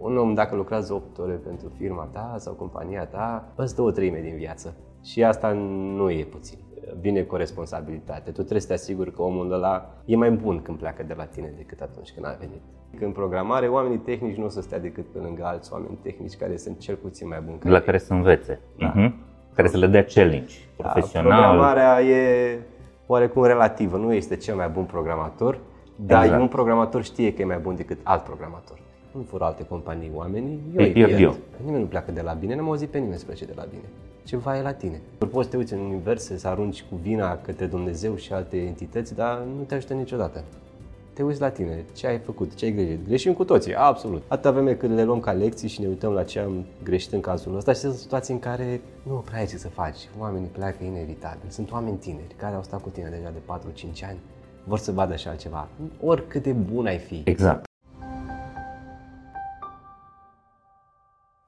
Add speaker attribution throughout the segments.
Speaker 1: Un om, dacă lucrează 8 ore pentru firma ta sau compania ta, îți dă o treime din viață. Și asta nu e puțin. Vine cu o responsabilitate. Tu trebuie să te asiguri că omul ăla e mai bun când pleacă de la tine decât atunci când a venit. În programare, oamenii tehnici nu o să stea decât pe lângă alți oameni tehnici care sunt cel puțin mai buni.
Speaker 2: La care să învețe. Da. Uh-huh. Care să le dea challenge da, profesional.
Speaker 1: Programarea e oarecum relativă. Nu este cel mai bun programator, dar exact. un programator știe că e mai bun decât alt programator. Nu fură alte companii oamenii, eu îi pierd. Eu. Nimeni nu pleacă de la bine, n-am auzit pe nimeni să plece de la bine. Ceva e la tine. Poți să te uiți în univers, să arunci cu vina către Dumnezeu și alte entități, dar nu te ajută niciodată. Te uiți la tine, ce ai făcut, ce ai greșit. Greșim cu toții, absolut. Atâta vreme cât le luăm ca lecții și ne uităm la ce am greșit în cazul ăsta și sunt situații în care nu prea ai ce să faci. Oamenii pleacă inevitabil. Sunt oameni tineri care au stat cu tine deja de 4-5 ani vor să vadă și altceva. Oricât de bun ai fi.
Speaker 2: Exact.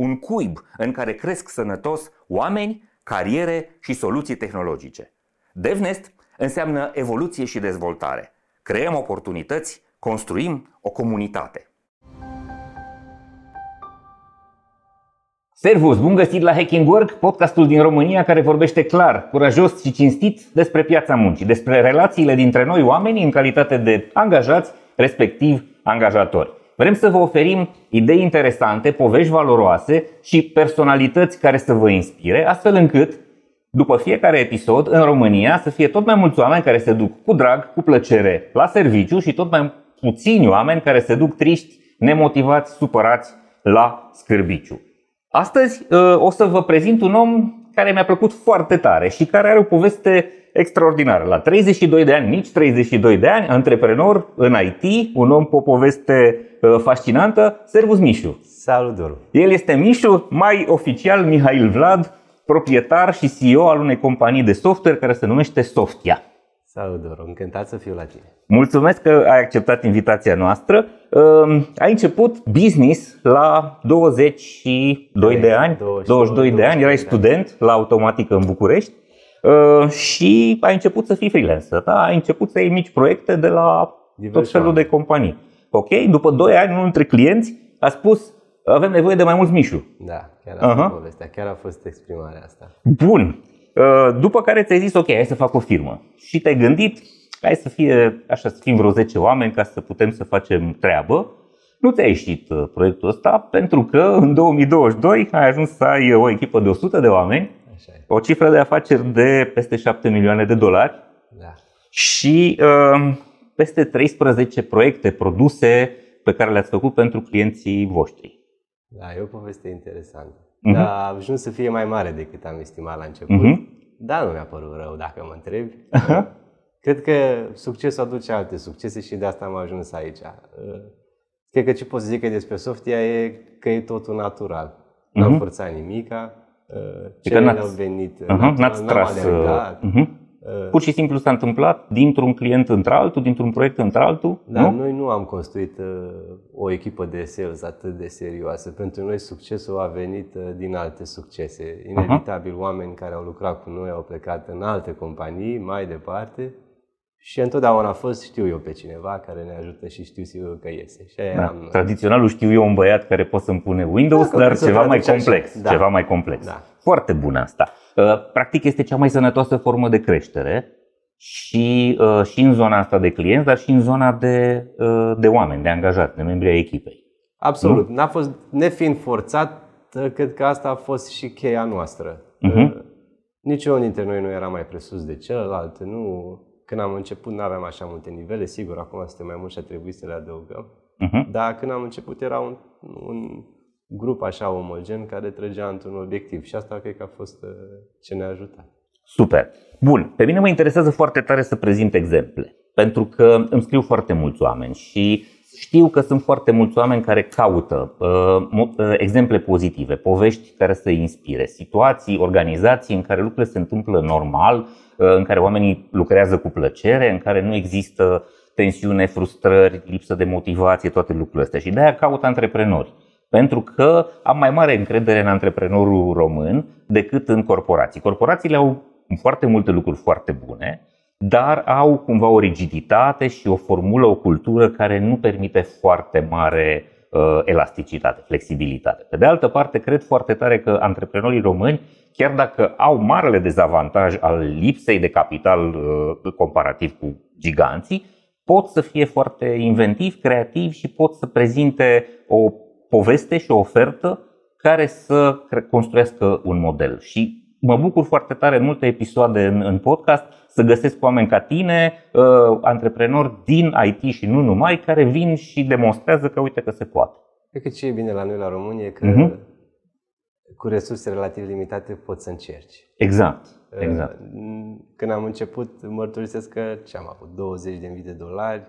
Speaker 3: Un cuib în care cresc sănătos oameni, cariere și soluții tehnologice. DevNest înseamnă evoluție și dezvoltare. Creăm oportunități, construim o comunitate.
Speaker 2: Servus, bun găsit la Hacking Work, podcastul din România care vorbește clar, curajos și cinstit despre piața muncii, despre relațiile dintre noi oamenii în calitate de angajați respectiv angajatori. Vrem să vă oferim idei interesante, povești valoroase și personalități care să vă inspire, astfel încât, după fiecare episod, în România să fie tot mai mulți oameni care se duc cu drag, cu plăcere la serviciu și tot mai puțini oameni care se duc triști, nemotivați, supărați la scârbiciu. Astăzi uh, o să vă prezint un om care mi-a plăcut foarte tare și care are o poveste extraordinară. La 32 de ani, nici 32 de ani, antreprenor în IT, un om cu o poveste uh, fascinantă, Servus Mișu.
Speaker 1: Salut, Doru.
Speaker 2: El este Mișu, mai oficial Mihail Vlad, proprietar și CEO al unei companii de software care se numește Softia.
Speaker 1: Salut, Doru, încântat să fiu la tine.
Speaker 2: Mulțumesc că ai acceptat invitația noastră. Um, ai început business la 22 de ani, 22, 22 de ani, erai student la automatică în București Uh, și ai început să fii freelancer, da? ai început să iei mici proiecte de la Diverse tot felul de companii. Ok? După 2 ani, unul dintre clienți a spus avem nevoie de mai mulți mișu.
Speaker 1: Da, chiar a fost uh-huh. povestea, chiar a fost exprimarea asta.
Speaker 2: Bun. Uh, după care ți-ai zis, ok, hai să fac o firmă. Și te-ai gândit, hai să fie, așa, să fim vreo 10 oameni ca să putem să facem treabă. Nu ți-a ieșit uh, proiectul ăsta pentru că în 2022 ai ajuns să ai o echipă de 100 de oameni o cifră de afaceri de peste 7 milioane de dolari da. și uh, peste 13 proiecte produse pe care le-ați făcut pentru clienții voștri.
Speaker 1: Da, e o poveste interesantă. Uh-huh. Dar a ajuns să fie mai mare decât am estimat la început. Uh-huh. Da, nu mi-a părut rău dacă mă întrebi. Uh-huh. Cred că succesul aduce alte succese și de asta am ajuns aici. Uh, cred că ce pot să zic despre Softia e că e totul natural. Uh-huh. N-am forțat nimica,
Speaker 2: ce adică au venit. Uh-huh, n-ați tras. Uh-huh. Pur și simplu s-a întâmplat dintr-un client într-altul, dintr-un proiect într-altul?
Speaker 1: Da, nu? noi nu am construit uh, o echipă de sales atât de serioasă. Pentru noi succesul a venit uh, din alte succese. Inevitabil, uh-huh. oameni care au lucrat cu noi au plecat în alte companii mai departe și întotdeauna a fost, știu eu pe cineva care ne ajută și știu eu că iese. Și
Speaker 2: aia da. am... Tradiționalul știu eu un băiat care poate să-mi pune Windows, da, dar ceva mai complex. Da. Ceva mai complex. Da. Foarte bun asta. Uh, practic este cea mai sănătoasă formă de creștere și, uh, și în zona asta de clienți, dar și în zona de, uh, de oameni, de angajați, de membri ai echipei.
Speaker 1: Absolut. Nu? N-a fost, nefiind forțat, cred că asta a fost și cheia noastră. Uh-huh. Niciunul dintre noi nu era mai presus de celălalt. Nu, când am început nu aveam așa multe nivele, sigur, acum suntem mai mulți și a trebuit să le adăugăm. Uh-huh. Dar când am început era un, un grup așa omogen care trăgea într-un obiectiv și asta cred că a fost uh, ce ne-a ajutat.
Speaker 2: Super. Bun. Pe mine mă interesează foarte tare să prezint exemple, pentru că îmi scriu foarte mulți oameni și știu că sunt foarte mulți oameni care caută uh, uh, exemple pozitive, povești care să inspire, situații, organizații în care lucrurile se întâmplă normal, uh, în care oamenii lucrează cu plăcere, în care nu există tensiune, frustrări, lipsă de motivație, toate lucrurile astea. Și de-aia caut antreprenori. Pentru că am mai mare încredere în antreprenorul român decât în corporații. Corporațiile au foarte multe lucruri foarte bune, dar au cumva o rigiditate și o formulă, o cultură care nu permite foarte mare uh, elasticitate, flexibilitate. Pe de altă parte, cred foarte tare că antreprenorii români, chiar dacă au marele dezavantaj al lipsei de capital uh, comparativ cu giganții, pot să fie foarte inventivi, creativi și pot să prezinte o poveste și o ofertă care să construiască un model. Și mă bucur foarte tare în multe episoade în, în podcast să găsesc oameni ca tine, uh, antreprenori din IT și nu numai, care vin și demonstrează că uite că se poate.
Speaker 1: Cred că ce e bine la noi la România că uh-huh. cu resurse relativ limitate poți să încerci.
Speaker 2: Exact. Uh, exact.
Speaker 1: Când am început, mărturisesc că ce am avut 20.000 de dolari,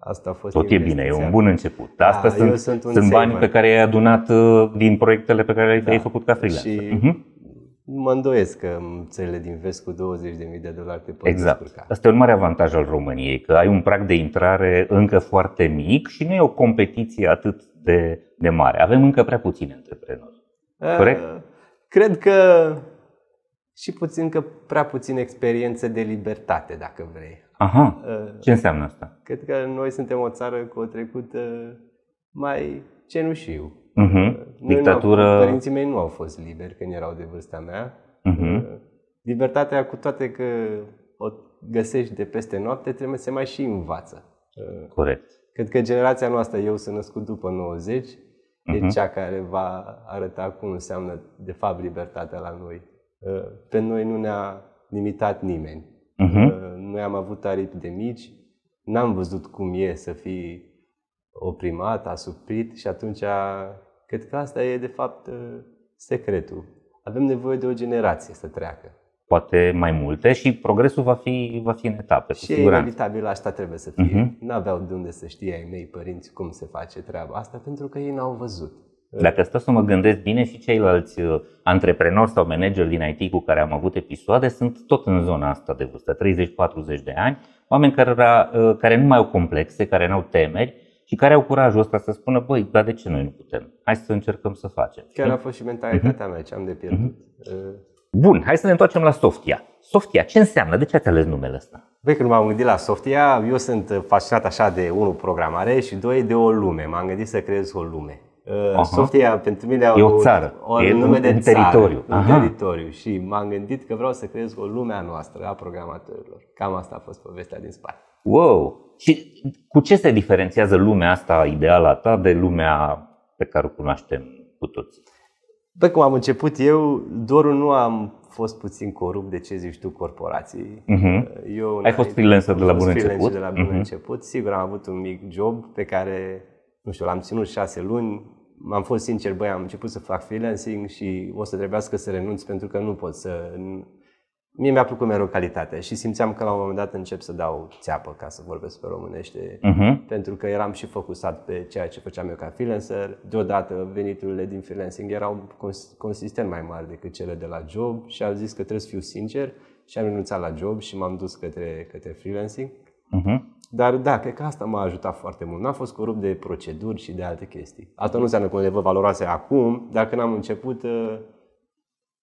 Speaker 1: Asta a fost
Speaker 2: Tot e bine, e un bun început. Da, Asta sunt, sunt, sunt bani pe care i-ai adunat uh, din proiectele pe care le-ai da. făcut ca freelancer. Și uh-huh
Speaker 1: mă îndoiesc că țările din vest cu 20.000 de dolari te pot
Speaker 2: exact.
Speaker 1: descurca.
Speaker 2: Asta e un mare avantaj al României, că ai un prag de intrare încă foarte mic și nu e o competiție atât de, de mare. Avem încă prea puțini antreprenori. Corect? Uh,
Speaker 1: cred că și puțin că prea puțin experiență de libertate, dacă vrei.
Speaker 2: Aha. Uh, Ce înseamnă asta?
Speaker 1: Cred că noi suntem o țară cu o trecută mai cenușiu.
Speaker 2: Uh-huh. Dictatură...
Speaker 1: Părinții mei nu au fost liberi când erau de vârsta mea. Uh-huh. Libertatea, cu toate că o găsești de peste noapte, trebuie să mai și învață.
Speaker 2: Corect.
Speaker 1: Cred că generația noastră, eu sunt născut după 90, uh-huh. e mhm. cea care va arăta cum înseamnă de fapt libertatea la noi. Pe noi nu ne-a limitat nimeni. Uh-huh. Noi am avut aripi de mici, n-am văzut cum e să fii oprimat, asuprit și atunci cred că asta e de fapt secretul. Avem nevoie de o generație să treacă.
Speaker 2: Poate mai multe și progresul va fi, va fi în etape.
Speaker 1: Și e inevitabil asta trebuie să fie. Uh-huh. N-aveau de unde să știe ai mei părinți cum se face treaba asta pentru că ei n-au văzut.
Speaker 2: Dacă stau să mă gândesc bine și ceilalți uh, antreprenori sau manageri din IT cu care am avut episoade sunt tot în zona asta de vârstă, 30-40 de ani, oameni care, uh, care nu mai au complexe, care nu au temeri și care au curajul ăsta să spună, băi, dar de ce noi nu putem? Hai să încercăm să facem.
Speaker 1: Chiar a fost și mentalitatea uh-huh. mea ce am de pierdut. Uh-huh.
Speaker 2: Bun, hai să ne întoarcem la Softia. Softia, ce înseamnă? De ce ați ales numele ăsta?
Speaker 1: Băi, când m-am gândit la Softia, eu sunt fascinat așa de, unul, programare și doi, de o lume. M-am gândit să creez o lume. Uh-huh. Sofia pentru mine
Speaker 2: e o țară,
Speaker 1: o,
Speaker 2: e
Speaker 1: nume
Speaker 2: un,
Speaker 1: de
Speaker 2: un teritoriu.
Speaker 1: Țară, un teritoriu și m-am gândit că vreau să creez o lume a noastră, a programatorilor. Cam asta a fost povestea din spate.
Speaker 2: Wow! Și cu ce se diferențiază lumea asta ideală a ta de lumea pe care o cunoaștem cu toții?
Speaker 1: Bă, cum am început eu, doar nu am fost puțin corupt de ce zici tu corporații.
Speaker 2: Uh-huh. Eu, Ai fost freelancer de la bun început?
Speaker 1: de la bun uh-huh. început. Sigur, am avut un mic job pe care, nu știu, l-am ținut șase luni. Am fost sincer, băi, am început să fac freelancing și o să trebuiască să renunț pentru că nu pot să Mie mi-a plăcut mereu calitatea și simțeam că la un moment dat încep să dau țeapă, ca să vorbesc pe românește, uh-huh. pentru că eram și focusat pe ceea ce făceam eu ca freelancer. Deodată veniturile din freelancing erau consistent mai mari decât cele de la job și am zis că trebuie să fiu sincer și am renunțat la job și m-am dus către, către freelancing. Uh-huh. Dar da, cred că asta m-a ajutat foarte mult. N-am fost corupt de proceduri și de alte chestii. Asta nu înseamnă că le văd valoroase acum, dar când am început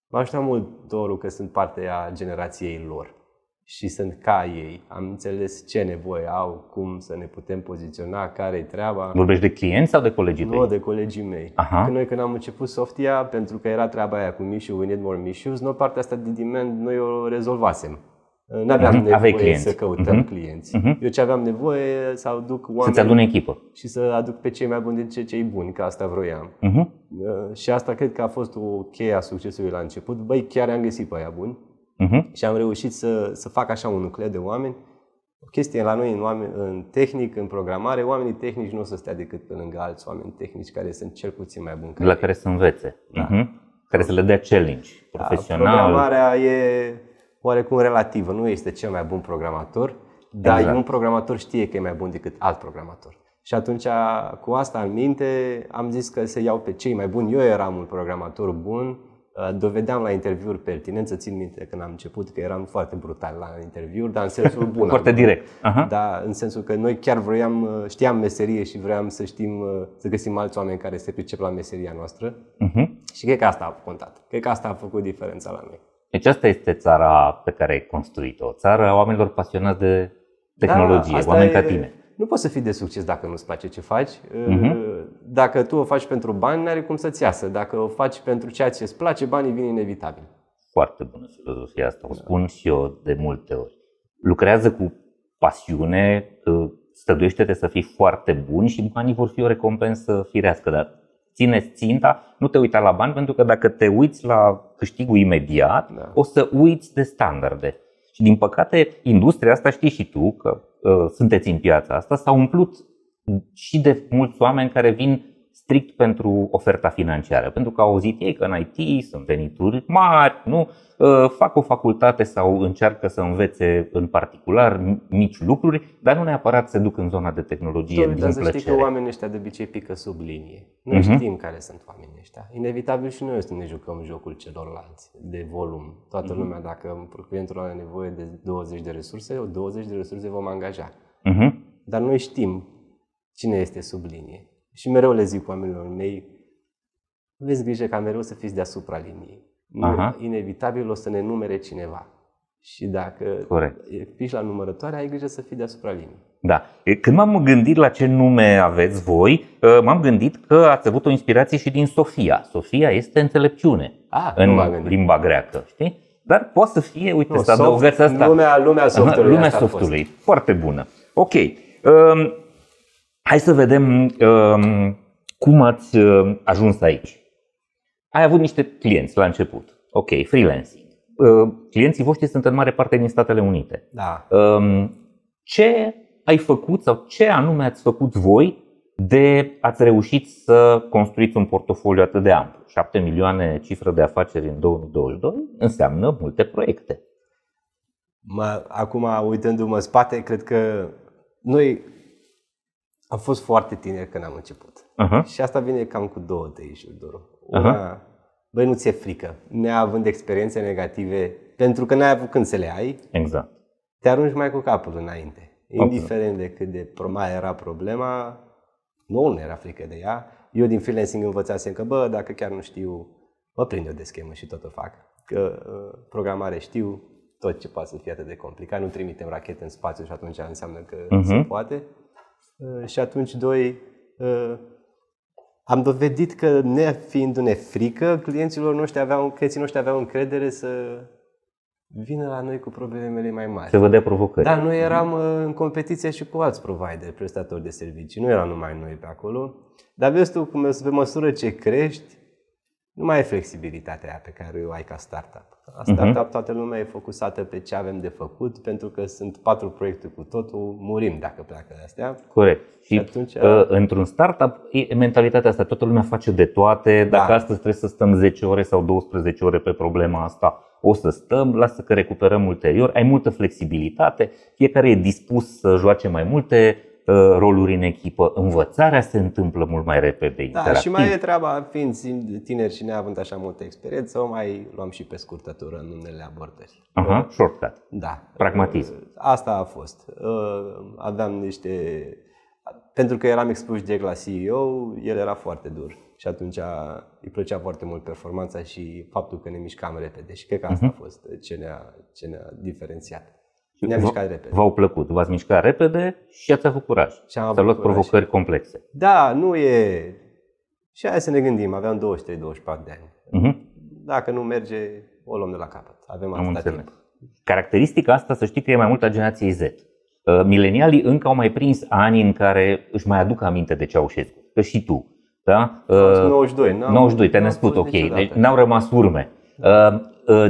Speaker 1: M-a ajutat mult dorul că sunt parte a generației lor și sunt ca ei. Am înțeles ce nevoie au, cum să ne putem poziționa, care e treaba.
Speaker 2: Vorbești de clienți sau de colegii tăi?
Speaker 1: Nu, de colegii mei. Aha. Că noi când am început Softia, pentru că era treaba aia cu Mishu, we need more Mishus, noi partea asta de demand noi o rezolvasem. Nu aveam uh-huh. nevoie clienți. să căutăm uh-huh. clienți. Uh-huh. Eu ce aveam nevoie să aduc oameni
Speaker 2: Să-ți adun echipă.
Speaker 1: Și să aduc pe cei mai buni dintre cei buni, că asta vroiam. Uh-huh. Și asta cred că a fost o cheie a succesului la început. Băi, chiar am găsit pe aia buni uh-huh. și am reușit să, să fac așa un nucleu de oameni. O chestie la noi în, oameni, în tehnic, în programare, oamenii tehnici nu o să stea decât pe lângă alți oameni tehnici care sunt cel puțin mai buni.
Speaker 2: Ca la care să învețe. Da. Uh-huh. Care să le dea challenge da, profesional. Da,
Speaker 1: programarea e oarecum relativă. Nu este cel mai bun programator, dar exact. un programator știe că e mai bun decât alt programator. Și atunci, cu asta în minte, am zis că să iau pe cei mai buni. Eu eram un programator bun, Uh, dovedeam la interviuri pertinență, țin minte când am început că eram foarte brutal la interviuri, dar în sensul bun.
Speaker 2: foarte direct.
Speaker 1: Uh-huh. Da, în sensul că noi chiar vroiam, uh, știam meserie și vroiam să știm, uh, să găsim alți oameni care se pricep la meseria noastră. Uh-huh. Și cred că asta a contat. Cred că asta a făcut diferența la noi.
Speaker 2: Deci asta este țara pe care ai construit-o, țara oamenilor pasionați de tehnologie, da, oameni e, ca tine
Speaker 1: nu poți să fii de succes dacă nu-ți place ce faci. Uh-huh. Dacă tu o faci pentru bani, nu are cum să-ți iasă. Dacă o faci pentru ceea ce îți place, banii vin inevitabil.
Speaker 2: Foarte bună filozofia asta, o da. spun da. și eu de multe ori. Lucrează cu pasiune, stăduiește-te să fii foarte bun și banii vor fi o recompensă firească, dar ține ținta, nu te uita la bani, pentru că dacă te uiți la câștigul imediat, da. o să uiți de standarde. Și din păcate, industria asta știi și tu, că uh, sunteți în piața asta, s-a umplut și de mulți oameni care vin strict pentru oferta financiară, pentru că au auzit ei că în IT sunt venituri mari, nu? Uh, fac o facultate sau încearcă să învețe în particular mici lucruri, dar nu neapărat se duc în zona de tehnologie Tot, din dar
Speaker 1: să știi că oamenii ăștia de obicei pică sub linie. Noi uh-huh. știm care sunt oamenii ăștia. Inevitabil și noi o să ne jucăm jocul celorlalți de volum. Toată uh-huh. lumea, dacă clientul are nevoie de 20 de resurse, 20 de resurse vom angaja. Uh-huh. Dar noi știm cine este sub linie. Și mereu le zic oamenilor mei, aveți grijă ca mereu să fiți deasupra liniei. Aha. Inevitabil o să ne numere cineva. Și dacă Corect. ești la numărătoare, ai grijă să fii deasupra liniei.
Speaker 2: Da. Când m-am gândit la ce nume aveți voi, ă, m-am gândit că ați avut o inspirație și din Sofia. Sofia este înțelepciune
Speaker 1: ah,
Speaker 2: în limba greacă, știi? Dar poate să fie, uite, nu, să adăugați asta.
Speaker 1: Lumea, lumea softului.
Speaker 2: Lumea softului. Foarte bună. Ok. Um, Hai să vedem uh, cum ați uh, ajuns aici. Ai avut niște clienți la început. Ok, freelancing. Uh, clienții voștri sunt în mare parte din Statele Unite.
Speaker 1: Da. Uh,
Speaker 2: ce ai făcut sau ce anume ați făcut voi de ați reușit să construiți un portofoliu atât de amplu? 7 milioane cifră de afaceri în 2022 înseamnă multe proiecte.
Speaker 1: Mă, acum, uitându-mă spate, cred că noi am fost foarte tineri când am început. Uh-huh. Și asta vine cam cu două tăișuri, Doru. Una, uh-huh. băi, nu ți-e frică. Neavând experiențe negative, pentru că n-ai avut când să le ai,
Speaker 2: exact.
Speaker 1: te arunci mai cu capul înainte. Indiferent de cât de mai era problema, nu nu era frică de ea. Eu din freelancing învățasem că, bă, dacă chiar nu știu, mă prind eu de schemă și tot o fac. Că uh, programare știu, tot ce poate să fie atât de complicat. Nu trimitem rachete în spațiu și atunci înseamnă că uh-huh. se poate. Uh, și atunci, doi, uh, am dovedit că, nefiindu-ne frică, clienților noștri aveau, clienții noștri aveau încredere să vină la noi cu problemele mai mari.
Speaker 2: Să vă dea provocări.
Speaker 1: Da, noi eram uh, în competiție și cu alți provider, prestatori de servicii. Nu eram numai noi pe acolo. Dar vezi tu, cum pe măsură ce crești, nu mai ai flexibilitatea aia pe care o ai ca startup. La mhm. startup toată lumea e focusată pe ce avem de făcut, pentru că sunt patru proiecte cu totul, murim dacă pleacă de astea.
Speaker 2: Corect. Și, și atunci, uh, într-un startup e mentalitatea asta, toată lumea face de toate, da. dacă astăzi trebuie să stăm 10 ore sau 12 ore pe problema asta, o să stăm, lasă că recuperăm ulterior, ai multă flexibilitate, fiecare e dispus să joace mai multe Uh, roluri în echipă, învățarea se întâmplă mult mai repede. Da,
Speaker 1: interactiv. și mai e treaba, fiind tineri și neavând așa multă experiență, o mai luam și pe scurtătură în unele abordări.
Speaker 2: Aha, uh, shortcut.
Speaker 1: Da.
Speaker 2: Pragmatism. Uh,
Speaker 1: asta a fost. Aveam niște... Pentru că eram expus direct la CEO, el era foarte dur. Și atunci îi plăcea foarte mult performanța și faptul că ne mișcam repede. Și cred că asta uh-huh. a fost ce ne-a, ce ne-a diferențiat. Ne-am mișcat repede.
Speaker 2: V-au plăcut, v-ați mișcat repede și ați avut curaj. Și am avut luat provocări și... complexe.
Speaker 1: Da, nu e... Și hai să ne gândim, aveam 23-24 de ani. Uh-huh. Dacă nu merge, o luăm de la capăt. Avem Am atâta timp.
Speaker 2: Caracteristica asta, să știi că e mai mult a generației Z. Uh, milenialii încă au mai prins ani în care își mai aduc aminte de Ceaușescu. Că și tu. Da?
Speaker 1: 92.
Speaker 2: 92, te-ai născut, ok. Deci n-au rămas urme. Uh, uh,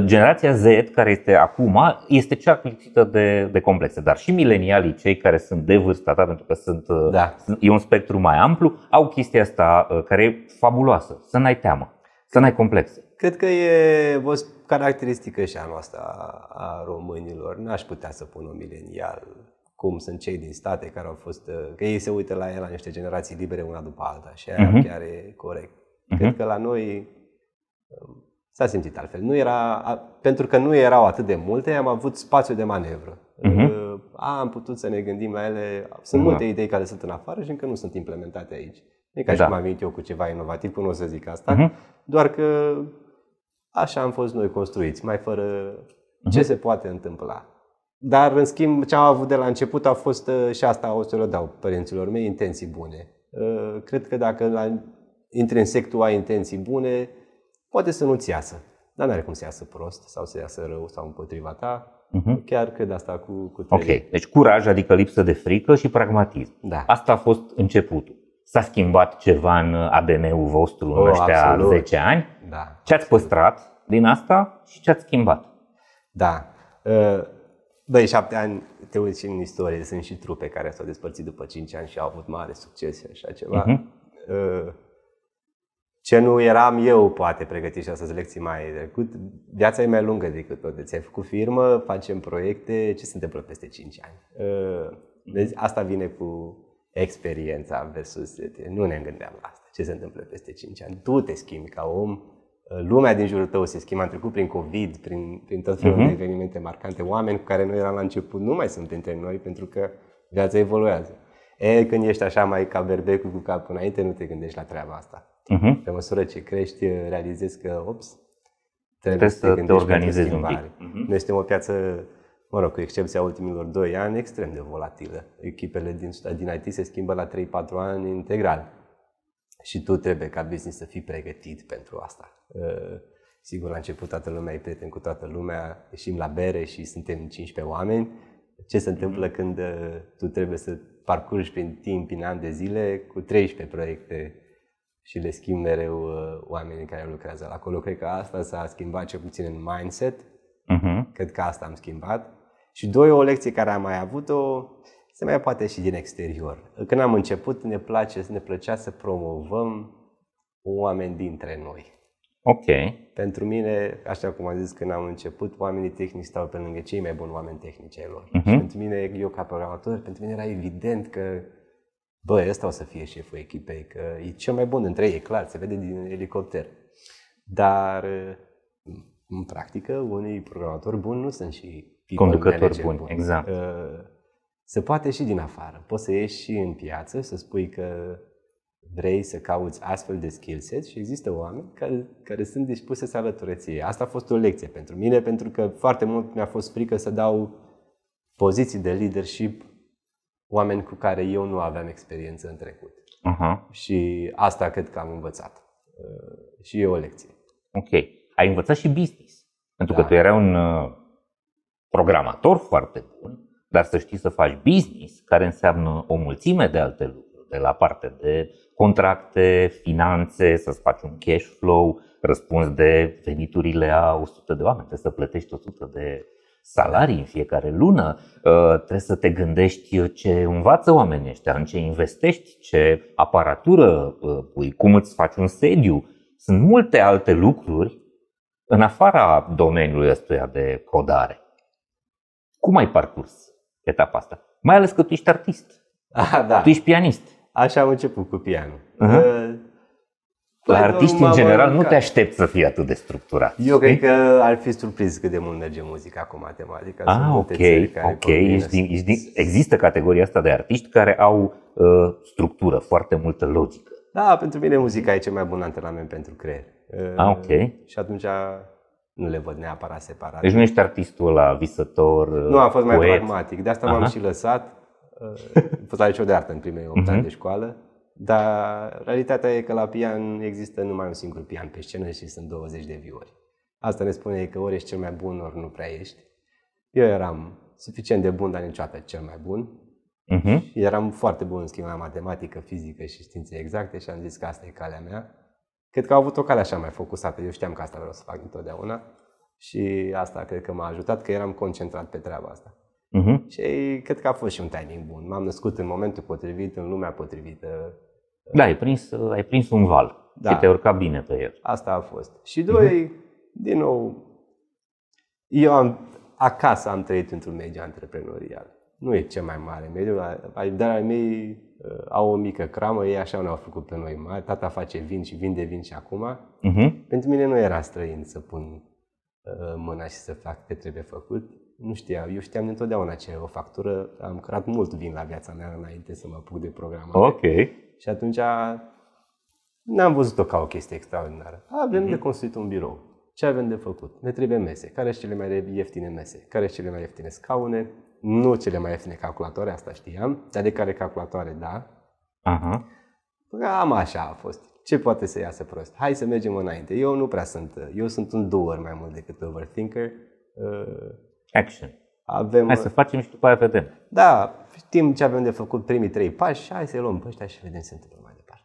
Speaker 2: generația Z, care este acum, este cea lipsită de, de complexe, dar și milenialii, cei care sunt de vârsta ta, pentru că sunt, uh, da. e un spectru mai amplu, au chestia asta care e fabuloasă, să n-ai teamă, să n-ai complexe.
Speaker 1: Cred că e o caracteristică și a noastră a românilor. N-aș putea să pun un milenial cum sunt cei din state care au fost, uh, că ei se uită la el la niște generații libere una după alta și aia uh-huh. chiar e corect. Uh-huh. Cred că la noi um, s-a simțit altfel. Nu era, pentru că nu erau atât de multe, am avut spațiu de manevră. Uh-huh. A, am putut să ne gândim la ele. Sunt da. multe idei care sunt în afară și încă nu sunt implementate aici. E ca da. și cum am venit eu cu ceva inovativ, nu o să zic asta, uh-huh. doar că așa am fost noi construiți, mai fără uh-huh. ce se poate întâmpla. Dar, în schimb, ce am avut de la început a fost, uh, și asta o să le dau părinților mei, intenții bune. Uh, cred că dacă la, intri în sectul ai intenții bune, poate să nu-ți iasă. Dar nu are cum să iasă prost sau să iasă rău sau împotriva ta. Uh-huh. Chiar cred asta cu, cu
Speaker 2: Ok, deci curaj, adică lipsă de frică și pragmatism.
Speaker 1: Da.
Speaker 2: Asta a fost începutul. S-a schimbat ceva în ADN-ul vostru în oh, ăștia absolut. 10 ani?
Speaker 1: Da.
Speaker 2: Ce ați păstrat din asta și ce ați schimbat?
Speaker 1: Da. Uh, Băi, șapte ani, te uiți și în istorie, sunt și trupe care s-au despărțit după cinci ani și au avut mare succes și așa ceva. Uh-huh. Ce nu eram eu, poate, pregătit și astăzi lecții mai trecut, viața e mai lungă decât tot. Deci ai făcut firmă, facem proiecte, ce se întâmplă peste 5 ani? Uh, deci asta vine cu experiența versus... Nu ne gândeam la asta. Ce se întâmplă peste 5 ani? Tu te schimbi ca om, lumea din jurul tău se schimbă. Am trecut prin COVID, prin, prin tot felul uh-huh. de mhm. evenimente marcante. Oameni cu care noi eram la început nu mai sunt între noi pentru că viața evoluează. E, când ești așa mai ca berbecul cu capul înainte, nu te gândești la treaba asta. Uh-huh. Pe măsură ce crești, realizezi că, ops, trebuie, trebuie să te, te organizezi un pic. Uh-huh. Noi suntem o piață, mă rog, cu excepția ultimilor 2 ani, extrem de volatilă. Echipele din, din IT se schimbă la 3-4 ani integral. Și tu trebuie ca business să fii pregătit pentru asta. Uh, sigur, la început toată lumea e prieten cu toată lumea, ieșim la bere și suntem 15 oameni. Ce se întâmplă mm-hmm. când uh, tu trebuie să parcurgi prin timp, prin ani de zile, cu 13 proiecte și le schimbi mereu uh, oamenii care lucrează acolo. Cred că asta s-a schimbat cel puțin în mindset. Uh-huh. Cred că asta am schimbat. Și doi, o lecție care am mai avut-o, se mai poate și din exterior. Când am început, ne, place, ne plăcea să promovăm oameni dintre noi.
Speaker 2: Ok.
Speaker 1: Pentru mine, așa cum am zis când am început, oamenii tehnici stau pe lângă cei mai buni oameni tehnici ai lor. Uh-huh. Și pentru mine, eu ca programator, pentru mine era evident că bă, ăsta o să fie șeful echipei, că e cel mai bun dintre ei, clar, se vede din elicopter. Dar, în practică, unii programatori buni nu sunt și
Speaker 2: conducători buni. buni. Exact. Uh,
Speaker 1: se poate și din afară. Poți să ieși și în piață, să spui că vrei să cauți astfel de skill set și există oameni care, care sunt dispuse să alăture ție. Asta a fost o lecție pentru mine, pentru că foarte mult mi-a fost frică să dau poziții de leadership oameni cu care eu nu aveam experiență în trecut. Uh-huh. Și asta cred că am învățat. Uh, și e o lecție.
Speaker 2: Ok. Ai învățat și business. Pentru da. că tu erai un uh, programator foarte bun, dar să știi să faci business, care înseamnă o mulțime de alte lucruri de la parte de contracte, finanțe, să-ți faci un cash flow, răspunzi de veniturile a 100 de oameni, trebuie să plătești 100 de salarii în fiecare lună, uh, trebuie să te gândești ce învață oamenii ăștia, în ce investești, ce aparatură uh, pui, cum îți faci un sediu. Sunt multe alte lucruri în afara domeniului ăstuia de codare. Cum ai parcurs etapa asta? Mai ales că tu ești artist.
Speaker 1: Ah, da.
Speaker 2: Tu ești pianist.
Speaker 1: Așa am început cu pianul. Uh-huh.
Speaker 2: La artiști, în general, nu te aștept să fii atât de structurat.
Speaker 1: Eu cred că ar fi surprins cât de mult merge muzica cu matematica.
Speaker 2: Ah, ok, ok. Ești din, ești din, există categoria asta de artiști care au uh, structură, foarte multă logică.
Speaker 1: Da, pentru mine muzica e cel mai bun antrenament pentru creier.
Speaker 2: Uh, ah, ok.
Speaker 1: Și atunci nu le văd neapărat separat.
Speaker 2: Deci nu ești artistul ăla, visător,
Speaker 1: Nu, am fost poet. mai pragmatic. De asta Aha. m-am și lăsat am fost la liceu de artă în primele 8 uh-huh. ani de școală, dar realitatea e că la pian există numai un singur pian pe scenă și sunt 20 de viori. Asta ne spune că ori ești cel mai bun, ori nu prea ești. Eu eram suficient de bun, dar niciodată cel mai bun. Uh-huh. Eram foarte bun în schimb la matematică, fizică și științe exacte și am zis că asta e calea mea. Cred că au avut o cale așa mai focusată. Eu știam că asta vreau să fac întotdeauna și asta cred că m-a ajutat, că eram concentrat pe treaba asta. Uh-huh. Și cred că a fost și un timing bun. M-am născut în momentul potrivit, în lumea potrivită.
Speaker 2: Da, ai prins, ai prins un val da. și te-ai urcat bine pe el.
Speaker 1: Asta a fost. Și doi, uh-huh. din nou, eu am, acasă am trăit într-un mediu antreprenorial. nu e cel mai mare mediu, dar ai mei uh, au o mică cramă, ei așa ne-au făcut pe noi mari. Tata face vin și vinde vin și acum. Uh-huh. Pentru mine nu era străin să pun uh, mâna și să fac ce trebuie făcut. Nu știam, eu știam întotdeauna ce e o factură. Am creat mult vin la viața mea înainte să mă apuc de programare.
Speaker 2: Ok.
Speaker 1: Și atunci n-am văzut-o ca o chestie extraordinară. Avem uh-huh. de construit un birou. Ce avem de făcut? Ne trebuie mese. Care sunt cele mai ieftine mese? Care sunt cele mai ieftine scaune? Nu cele mai ieftine calculatoare, asta știam, dar de care calculatoare, da.
Speaker 2: Aha.
Speaker 1: Am așa a fost. Ce poate să iasă prost? Hai să mergem înainte. Eu nu prea sunt, eu sunt un doer mai mult decât overthinker. Uh,
Speaker 2: Action. Avem, hai să facem și după aia vedem.
Speaker 1: Da, știm ce avem de făcut primii trei pași, hai să luăm pe ăștia și vedem ce se întâmplă mai departe.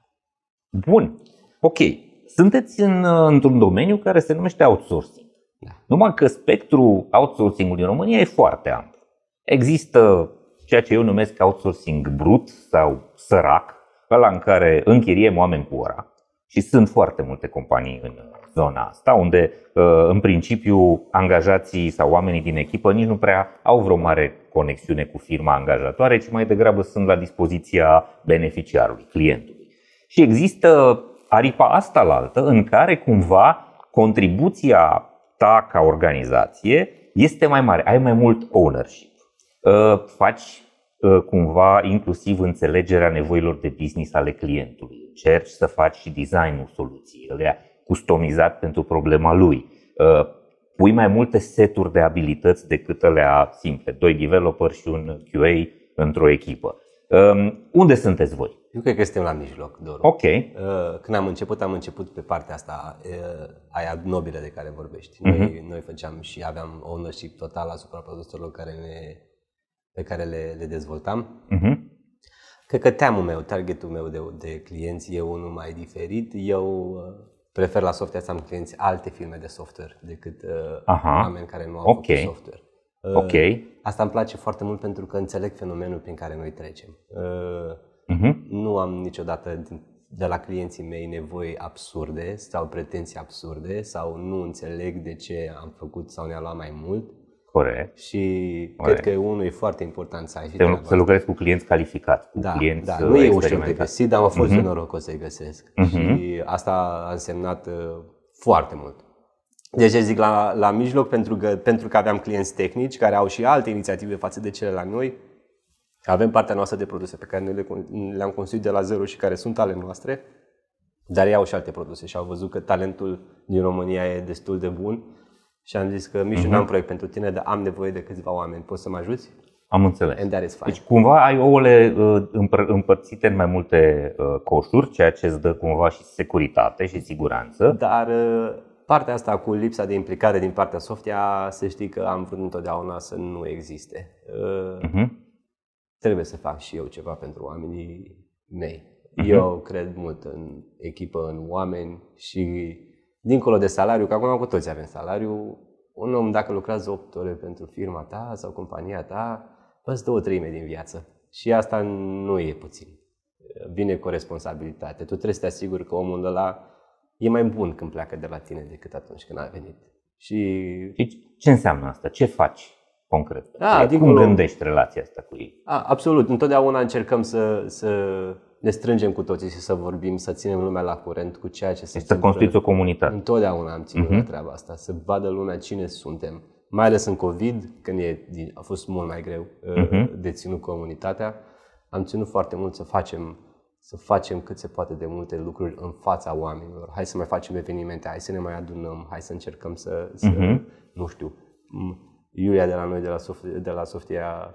Speaker 2: Bun, ok. Sunteți în, într-un domeniu care se numește outsourcing. Da. Numai că spectrul outsourcing din România e foarte amplu. Există ceea ce eu numesc outsourcing brut sau sărac, ăla în care închiriem oameni cu ora. Și sunt foarte multe companii în zona asta, unde uh, în principiu angajații sau oamenii din echipă nici nu prea au vreo mare conexiune cu firma angajatoare, ci mai degrabă sunt la dispoziția beneficiarului, clientului. Și există aripa asta la altă în care cumva contribuția ta ca organizație este mai mare, ai mai mult ownership. Uh, faci uh, cumva inclusiv înțelegerea nevoilor de business ale clientului. Încerci să faci și designul soluției, le customizat pentru problema lui. Uh, pui mai multe seturi de abilități decât alea simple, doi developer și un QA într-o echipă. Um, unde sunteți voi?
Speaker 1: Eu cred că suntem la mijloc, Doru.
Speaker 2: Ok.
Speaker 1: Când am început, am început pe partea asta aia nobilă de care vorbești. Noi, uh-huh. noi făceam și aveam ownership total asupra produselor care ne pe care le, le dezvoltam. Uh-huh. Cred că teamul meu, targetul meu de, de clienți e unul mai diferit. Eu uh, prefer la software să am clienți alte firme de software decât uh, Aha. oameni care nu au okay. făcut software.
Speaker 2: Uh, ok.
Speaker 1: Asta îmi place foarte mult pentru că înțeleg fenomenul prin care noi trecem. Uh, uh-huh. Nu am niciodată de la clienții mei nevoi absurde sau pretenții absurde sau nu înțeleg de ce am făcut sau ne-a luat mai mult.
Speaker 2: Corect.
Speaker 1: Și Corect. cred că unul e foarte important să ai
Speaker 2: și Să, să lucrezi cu clienți calificați, cu
Speaker 1: da,
Speaker 2: clienți
Speaker 1: da, nu e ușor de găsit, dar am fost uh-huh. norocos să-i găsesc. Uh-huh. Și asta a însemnat uh, foarte mult. Deci zic la, la mijloc pentru că, pentru că aveam clienți tehnici care au și alte inițiative față de cele la noi. Avem partea noastră de produse pe care noi le, le-am construit de la zero și care sunt ale noastre, dar ei au și alte produse și au văzut că talentul din România e destul de bun și am zis că Mișu, uh-huh. n-am proiect pentru tine, dar am nevoie de câțiva oameni. Poți să mă ajuți?
Speaker 2: Am înțeles.
Speaker 1: And that is fine.
Speaker 2: Deci cumva ai ouăle uh, împărțite în mai multe uh, coșuri, ceea ce îți dă cumva și securitate și siguranță.
Speaker 1: Dar uh, partea asta cu lipsa de implicare din partea Softia, să știi că am vrut întotdeauna să nu existe. Uh-huh. Trebuie să fac și eu ceva pentru oamenii mei. Uh-huh. Eu cred mult în echipă, în oameni și dincolo de salariu, că acum cu toți avem salariu, un om dacă lucrează 8 ore pentru firma ta sau compania ta, îți două treime din viață. Și asta nu e puțin. Vine cu o responsabilitate. Tu trebuie să te asiguri că omul ăla e mai bun când pleacă de la tine decât atunci când a venit.
Speaker 2: Și ce înseamnă asta? Ce faci concret? Da, Cum dincolo... gândești relația asta cu ei?
Speaker 1: A, absolut. Întotdeauna încercăm să, să ne strângem cu toții și să vorbim, să ținem lumea la curent cu ceea ce se
Speaker 2: Să construiți o comunitate.
Speaker 1: Întotdeauna am ținut uh-huh. la treaba asta, să vadă lumea cine suntem. Mai ales în COVID, când e, a fost mult mai greu uh-huh. de ținut comunitatea, am ținut foarte mult să facem să facem cât se poate de multe lucruri în fața oamenilor. Hai să mai facem evenimente, hai să ne mai adunăm, hai să încercăm să, să uh-huh. nu știu, Iulia de la noi, de la, Sofia, de la Sofia,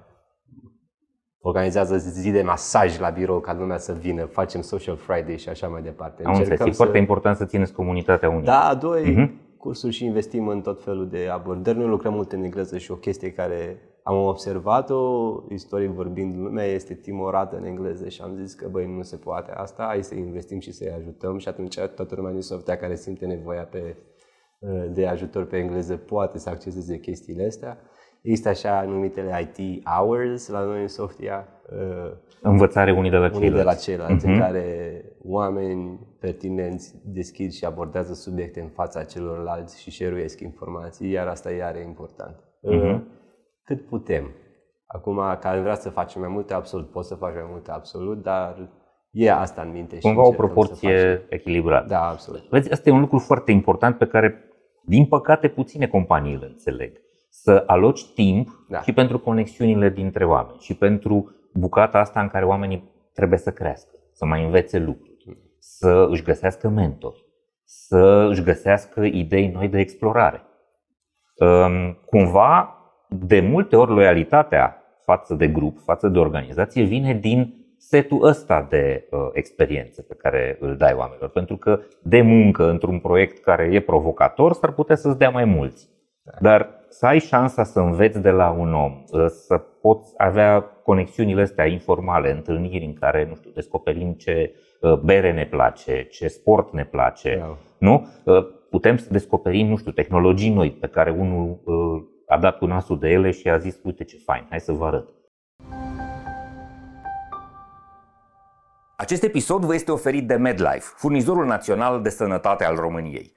Speaker 1: organizează zi de masaj la birou ca lumea să vină, facem social Friday și așa mai departe.
Speaker 2: Am înțeles, e să... foarte important să țineți comunitatea unică.
Speaker 1: Da, doi, uh-huh. cursuri și investim în tot felul de abordări. Noi lucrăm mult în engleză și o chestie care am observat-o, istoric vorbind, lumea este timorată în engleză și am zis că băi, nu se poate asta, hai să investim și să-i ajutăm și atunci toată lumea din Sofia care simte nevoia pe, de ajutor pe engleză poate să acceseze chestiile astea. Există așa numitele IT hours la noi în Sofia.
Speaker 2: Uh, Învățare unii de la
Speaker 1: ceilalți. Unii de la ceilalți, uh-huh. în mhm. care oameni pertinenți deschid și abordează subiecte în fața celorlalți și șeruiesc informații, iar asta iar e important. Uh-huh. Cât putem. Acum, care vrea să facem mai multe absolut, poți să faci mai multe absolut, dar e asta în minte.
Speaker 2: Cumva o proporție echilibrată.
Speaker 1: Da, absolut.
Speaker 2: Vezi, asta e un lucru foarte important pe care, din păcate, puține companii îl înțeleg. Să aloci timp da. și pentru conexiunile dintre oameni și pentru bucata asta în care oamenii trebuie să crească, să mai învețe lucruri, să își găsească mentori, să își găsească idei noi de explorare. Cumva, de multe ori, loialitatea față de grup, față de organizație, vine din setul ăsta de uh, experiențe pe care îl dai oamenilor. Pentru că de muncă într-un proiect care e provocator s-ar putea să-ți dea mai mulți. Dar să ai șansa să înveți de la un om, uh, să poți avea conexiunile astea informale, întâlniri în care, nu știu, descoperim ce uh, bere ne place, ce sport ne place, da. nu? Uh, putem să descoperim, nu știu, tehnologii noi pe care unul a dat cu nasul de ele și a zis, uite ce fain, hai să vă arăt.
Speaker 3: Acest episod vă este oferit de MedLife, furnizorul național de sănătate al României.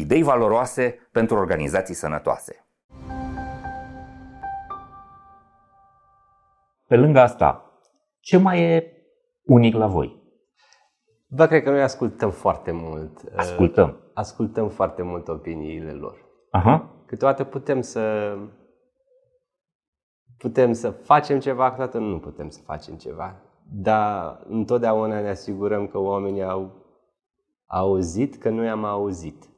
Speaker 3: idei valoroase pentru organizații sănătoase.
Speaker 2: Pe lângă asta, ce mai e unic la voi?
Speaker 1: Bă, cred că noi ascultăm foarte mult. Uh,
Speaker 2: ascultăm.
Speaker 1: Ascultăm foarte mult opiniile lor.
Speaker 2: Aha.
Speaker 1: Câteodată putem să putem să facem ceva, câteodată nu putem să facem ceva. Dar întotdeauna ne asigurăm că oamenii au auzit că noi am auzit.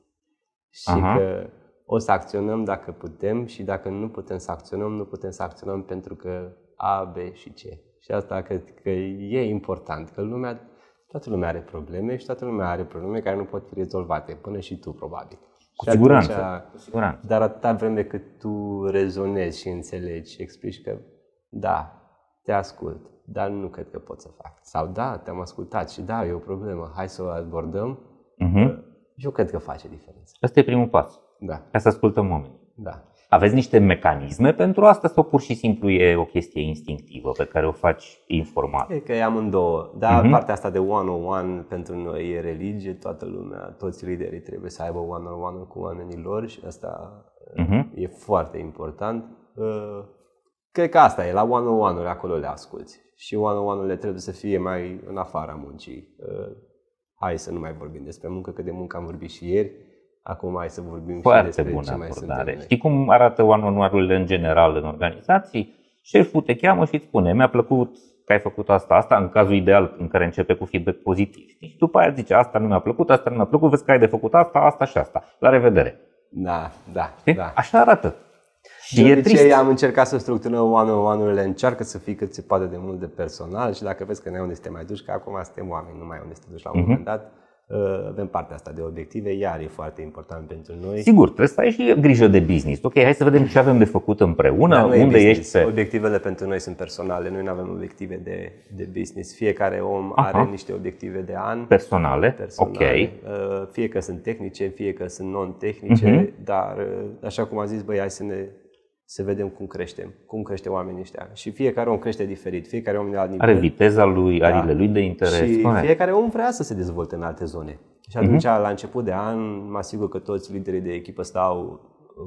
Speaker 1: Și Aha. că o să acționăm dacă putem și dacă nu putem să acționăm, nu putem să acționăm pentru că A, B și C. Și asta cred că e important, că lumea, toată lumea are probleme și toată lumea are probleme care nu pot fi rezolvate, până și tu probabil.
Speaker 2: Cu și siguranță, atunci, cu siguranță.
Speaker 1: Dar atâta vreme cât tu rezonezi și înțelegi și explici că da, te ascult, dar nu cred că pot să fac. Sau da, te-am ascultat și da, e o problemă, hai să o abordăm. Uh-huh. Eu cred că face diferență.
Speaker 2: Asta e primul pas.
Speaker 1: Da.
Speaker 2: Ca să ascultăm oamenii.
Speaker 1: Da.
Speaker 2: Aveți niște mecanisme pentru asta sau pur și simplu e o chestie instinctivă pe care o faci informat?
Speaker 1: Cred că e amândouă. Dar uh-huh. partea asta de one-on-one pentru noi e religie, toată lumea, toți liderii trebuie să aibă one-on-one cu oamenii lor și asta uh-huh. e foarte important. Uh, Cred că asta e, la one-on-one-uri acolo le asculti. Și one-on-one-urile trebuie să fie mai în afara muncii. Uh, hai să nu mai vorbim despre muncă, că de muncă am vorbit și ieri. Acum hai să vorbim
Speaker 2: Foarte
Speaker 1: și despre
Speaker 2: bună
Speaker 1: ce mai
Speaker 2: abordare. Știi cum arată one-on-one-urile în general în organizații? Șeful te cheamă și îți spune, mi-a plăcut că ai făcut asta, asta, în cazul ideal în care începe cu feedback pozitiv. Și după aia zice, asta nu mi-a plăcut, asta nu mi-a plăcut, vezi că ai de făcut asta, asta și asta. La revedere.
Speaker 1: Da, da,
Speaker 2: Știi?
Speaker 1: da.
Speaker 2: Așa arată.
Speaker 1: Și de obicei am încercat să structurăm one-on-one-urile, încearcă să fii cât se poate de mult de personal și dacă vezi că nu ai unde să te mai duci, că acum suntem oameni, nu mai ai unde să te duci la un uh-huh. moment dat, uh, avem partea asta de obiective, iar e foarte important pentru noi.
Speaker 2: Sigur, trebuie să ai și grijă de business. Ok, hai să vedem ce avem de făcut împreună, Dar unde ești pe...
Speaker 1: Obiectivele pentru noi sunt personale, noi nu avem obiective de, de business. Fiecare om Aha. are niște obiective de an.
Speaker 2: Personale,
Speaker 1: personale. ok. Uh, fie că sunt tehnice, fie că sunt non-tehnice, uh-huh. dar uh, așa cum a zis, băi, hai să ne să vedem cum creștem, cum crește oamenii ăștia. Și fiecare om crește diferit, fiecare om de alt nivel.
Speaker 2: Are viteza lui, da. arile lui de interes.
Speaker 1: Și Corect. fiecare om vrea să se dezvolte în alte zone. Și atunci, uh-huh. la început de an, mă asigur că toți liderii de echipă stau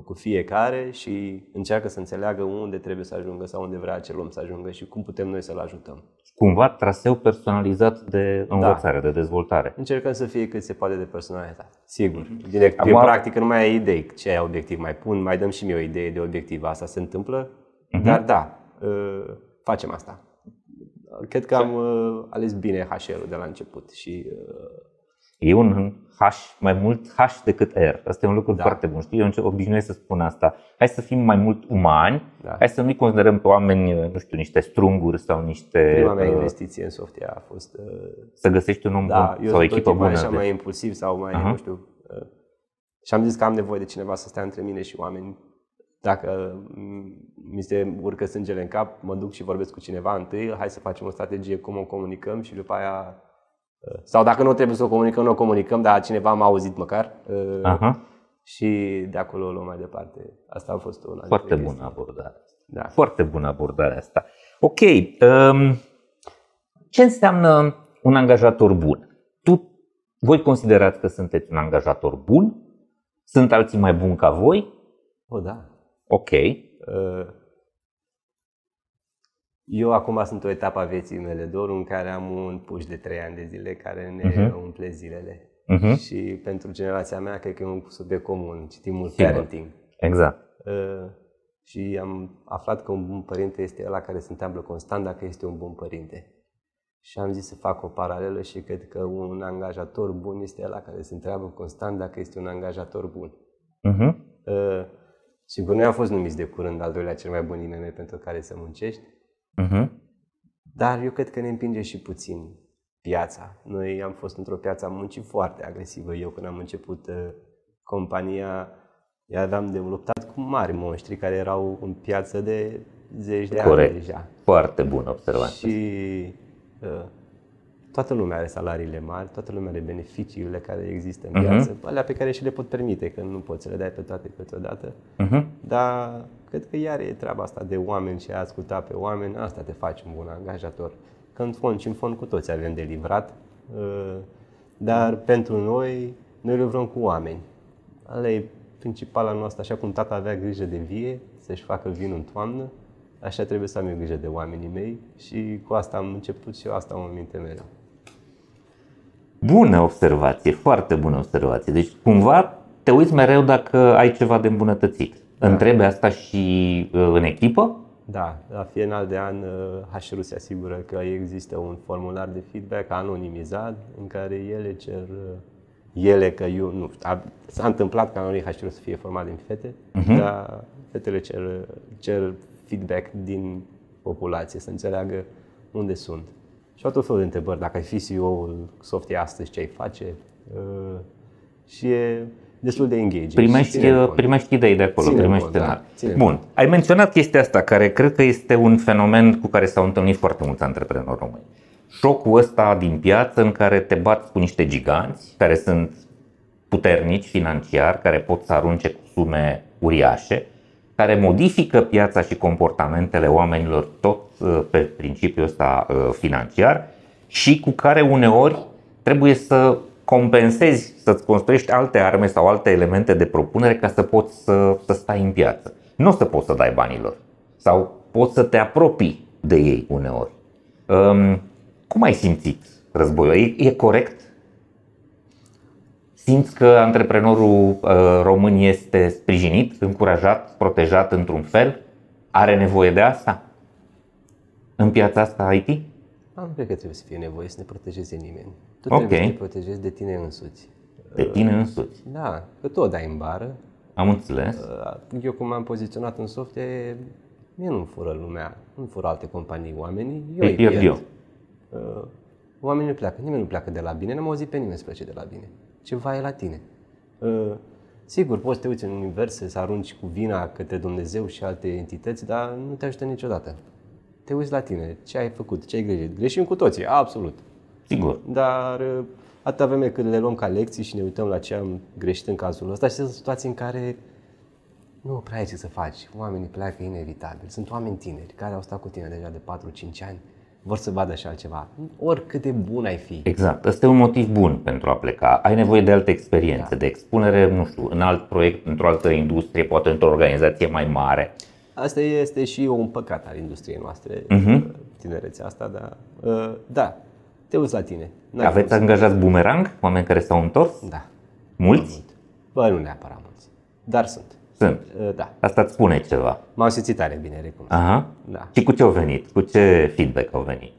Speaker 1: cu fiecare și încearcă să înțeleagă unde trebuie să ajungă sau unde vrea acel om să ajungă și cum putem noi să-l ajutăm.
Speaker 2: Cumva traseu personalizat de învățare, da. de dezvoltare.
Speaker 1: Încercăm să fie cât se poate de personalitate. Sigur. Direct, Acum, eu practic nu mai ai idei ce ai obiectiv. Mai pun, mai dăm și mie o idee de obiectiv. Asta se întâmplă, uh-huh. dar da, ă, facem asta. Cred că am ă, ales bine HR-ul de la început și ă,
Speaker 2: E un H, mai mult H decât R. Asta e un lucru da. foarte bun. Știi? Eu obișnuiesc să spun asta. Hai să fim mai mult umani, da. hai să nu-i considerăm pe oameni, nu știu, niște strunguri sau niște...
Speaker 1: Prima mea uh, investiție în software a fost... Uh,
Speaker 2: să găsești un om
Speaker 1: da,
Speaker 2: bun sau o echipă bună.
Speaker 1: așa de... mai impulsiv sau mai, uh-huh. nu știu... Uh, și am zis că am nevoie de cineva să stea între mine și oameni. Dacă mi se urcă sângele în cap, mă duc și vorbesc cu cineva întâi, hai să facem o strategie, cum o comunicăm și după aia uh, sau dacă nu trebuie să o comunicăm, nu o comunicăm, dar cineva m-a auzit măcar. Uh, Aha. Și de acolo o luăm mai departe. Asta a fost una
Speaker 2: Foarte bună abordare. Da. Foarte bună abordarea asta. Ok. Um, ce înseamnă un angajator bun? Tu, voi considerați că sunteți un angajator bun? Sunt alții mai buni ca voi?
Speaker 1: O, da.
Speaker 2: Ok. Uh,
Speaker 1: eu acum sunt o etapă a vieții mele, doar în care am un puș de 3 ani de zile care ne uh-huh. umple zilele. Uh-huh. Și pentru generația mea, cred că e un subiect comun. Citim mult Sigur. parenting.
Speaker 2: Exact. Uh,
Speaker 1: și am aflat că un bun părinte este ăla care se întâmplă constant dacă este un bun părinte. Și am zis să fac o paralelă și cred că un angajator bun este ăla care se întreabă constant dacă este un angajator bun. Uh-huh. Uh, sigur, noi am fost numiți de curând al doilea cel mai bun IMM pentru care să muncești. Uh-huh. Dar eu cred că ne împinge și puțin piața. Noi am fost într-o piață a muncii foarte agresivă. Eu când am început uh, compania, aveam de luptat cu mari monștri care erau în piață de zeci de Corect. ani deja.
Speaker 2: Foarte bună observație.
Speaker 1: Și uh, toată lumea are salariile mari, toată lumea are beneficiile care există în uh-huh. piață, alea pe care și le pot permite, că nu poți să le dai pe toate câteodată. Uh-huh. Dar cred că iar e treaba asta de oameni și a asculta pe oameni, asta te face un bun angajator. Că în fond și în fond cu toți avem de livrat, uh, dar pentru noi, noi livrăm cu oameni. Ale e principala noastră, așa cum tata avea grijă de vie, să-și facă vinul în toamnă, așa trebuie să am eu grijă de oamenii mei și cu asta am început și eu asta am în minte mereu.
Speaker 2: Bună observație, foarte bună observație. Deci cumva te uiți mereu dacă ai ceva de îmbunătățit. Da. Întrebi asta și uh, în echipă?
Speaker 1: Da, la final de an uh, HR se asigură că există un formular de feedback anonimizat în care ele cer uh, ele că eu nu a, s-a întâmplat ca noi HR să fie format din fete, uh-huh. dar fetele cer, cer feedback din populație, să înțeleagă unde sunt. Și au tot felul de întrebări. Dacă ai fi CEO-ul Softie astăzi, ce ai face? Uh, și e destul de engaging.
Speaker 2: Primești, primești idei de acolo, ține primești cont, da, Bun. Ai menționat chestia asta, care cred că este un fenomen cu care s-au întâlnit foarte mulți antreprenori români. Șocul ăsta din piață în care te bați cu niște giganți care sunt puternici financiar, care pot să arunce cu sume uriașe care modifică piața și comportamentele oamenilor tot uh, pe principiul ăsta uh, financiar și cu care uneori trebuie să compensezi, să-ți construiești alte arme sau alte elemente de propunere ca să poți să, să stai în piață. Nu o să poți să dai banilor sau poți să te apropii de ei uneori. Um, cum ai simțit războiul? E, e corect Simți că antreprenorul uh, român este sprijinit, încurajat, protejat într-un fel? Are nevoie de asta? În piața asta IT?
Speaker 1: Nu cred că trebuie să fie nevoie să ne protejeze nimeni. Tu okay. trebuie să te protejezi de tine însuți.
Speaker 2: De tine însuți?
Speaker 1: Da, că tu o dai în bară.
Speaker 2: Am înțeles.
Speaker 1: Uh, eu cum am poziționat în software, mie nu fură lumea, nu fură alte companii oamenii, eu îi pierd. Eu. Uh, oamenii nu pleacă, nimeni nu pleacă de la bine, n-am auzit pe nimeni să plece de la bine ceva e la tine. Uh, sigur, poți să te uiți în univers, să arunci cu vina către Dumnezeu și alte entități, dar nu te ajută niciodată. Te uiți la tine, ce ai făcut, ce ai greșit. Greșim cu toții, absolut.
Speaker 2: Sigur.
Speaker 1: Dar uh, atâta vreme cât le luăm ca lecții și ne uităm la ce am greșit în cazul ăsta și sunt situații în care nu prea ai ce să faci. Oamenii pleacă inevitabil. Sunt oameni tineri care au stat cu tine deja de 4-5 ani vor să vadă și altceva. Oricât de bun ai fi.
Speaker 2: Exact. Ăsta e un motiv bun pentru a pleca. Ai nevoie de alte experiențe, da. de expunere, nu știu, în alt proiect, într-o altă industrie, poate într-o organizație mai mare.
Speaker 1: Asta este și un păcat al industriei noastre, uh-huh. tinerețea asta, dar uh, da, te uiți la tine.
Speaker 2: N-ai Aveți angajați bumerang, oameni care s-au întors?
Speaker 1: Da.
Speaker 2: Mulți?
Speaker 1: Bă, nu neapărat mulți, dar sunt.
Speaker 2: Sunt.
Speaker 1: Uh, da.
Speaker 2: Asta îți spune ceva.
Speaker 1: M-au simțit tare bine, recunosc.
Speaker 2: Aha. Da. Și cu ce au venit? Cu ce feedback au venit?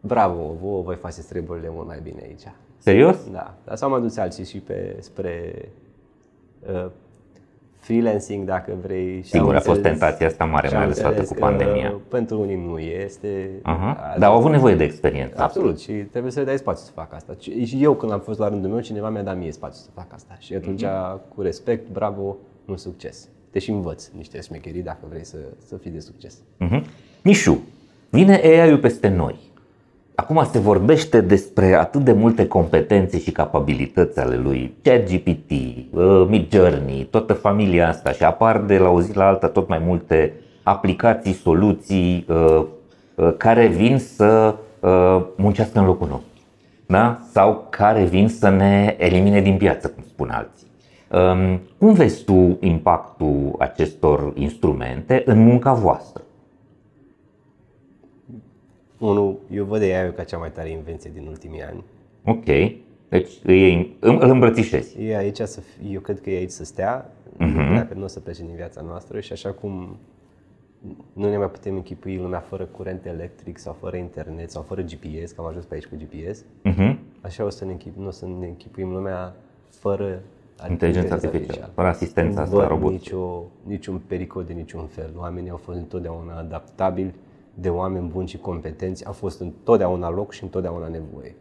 Speaker 1: Bravo, vă voi faceți treburile mult mai bine aici.
Speaker 2: Serios?
Speaker 1: Da. Dar s-au mai dus alții și pe, spre uh, freelancing, dacă vrei.
Speaker 2: Sigur, a fost tentația asta mare, mai ales cu pandemia.
Speaker 1: Pentru unii nu este.
Speaker 2: Uh-huh. Dar au avut nevoie de experiență.
Speaker 1: Absolut, și trebuie să le dai spațiu să facă asta. Și eu când am fost la rândul meu, cineva mi-a dat mie spațiu să fac asta. Și atunci, uh-huh. cu respect, bravo, un succes. te și învăț niște șmecherii dacă vrei să, să fii de succes.
Speaker 2: Uh-huh. Mișu, vine AI-ul peste noi. Acum se vorbește despre atât de multe competențe și capabilități ale lui, ChatGPT, uh, Midjourney, toată familia asta și apar de la o zi la alta tot mai multe aplicații, soluții uh, uh, care vin să muncească în locul nostru da? sau care vin să ne elimine din piață, cum spun alții. Um, cum vezi tu impactul acestor instrumente în munca voastră?
Speaker 1: Unul, eu văd AI ca cea mai tare invenție din ultimii ani.
Speaker 2: Ok. Deci îi, îl îmbrățișezi.
Speaker 1: E aici să, eu cred că e aici să stea, uh-huh. dacă nu o să plece din viața noastră și așa cum nu ne mai putem închipui lumea fără curent electric sau fără internet sau fără GPS, că am ajuns pe aici cu GPS, uh-huh. așa o să ne, închip, nu o să ne închipuim lumea fără
Speaker 2: inteligența artificială, fără asistența asta robot.
Speaker 1: Nicio, niciun pericol de niciun fel. Oamenii au fost întotdeauna adaptabili de oameni buni și competenți, a fost întotdeauna loc și întotdeauna nevoie.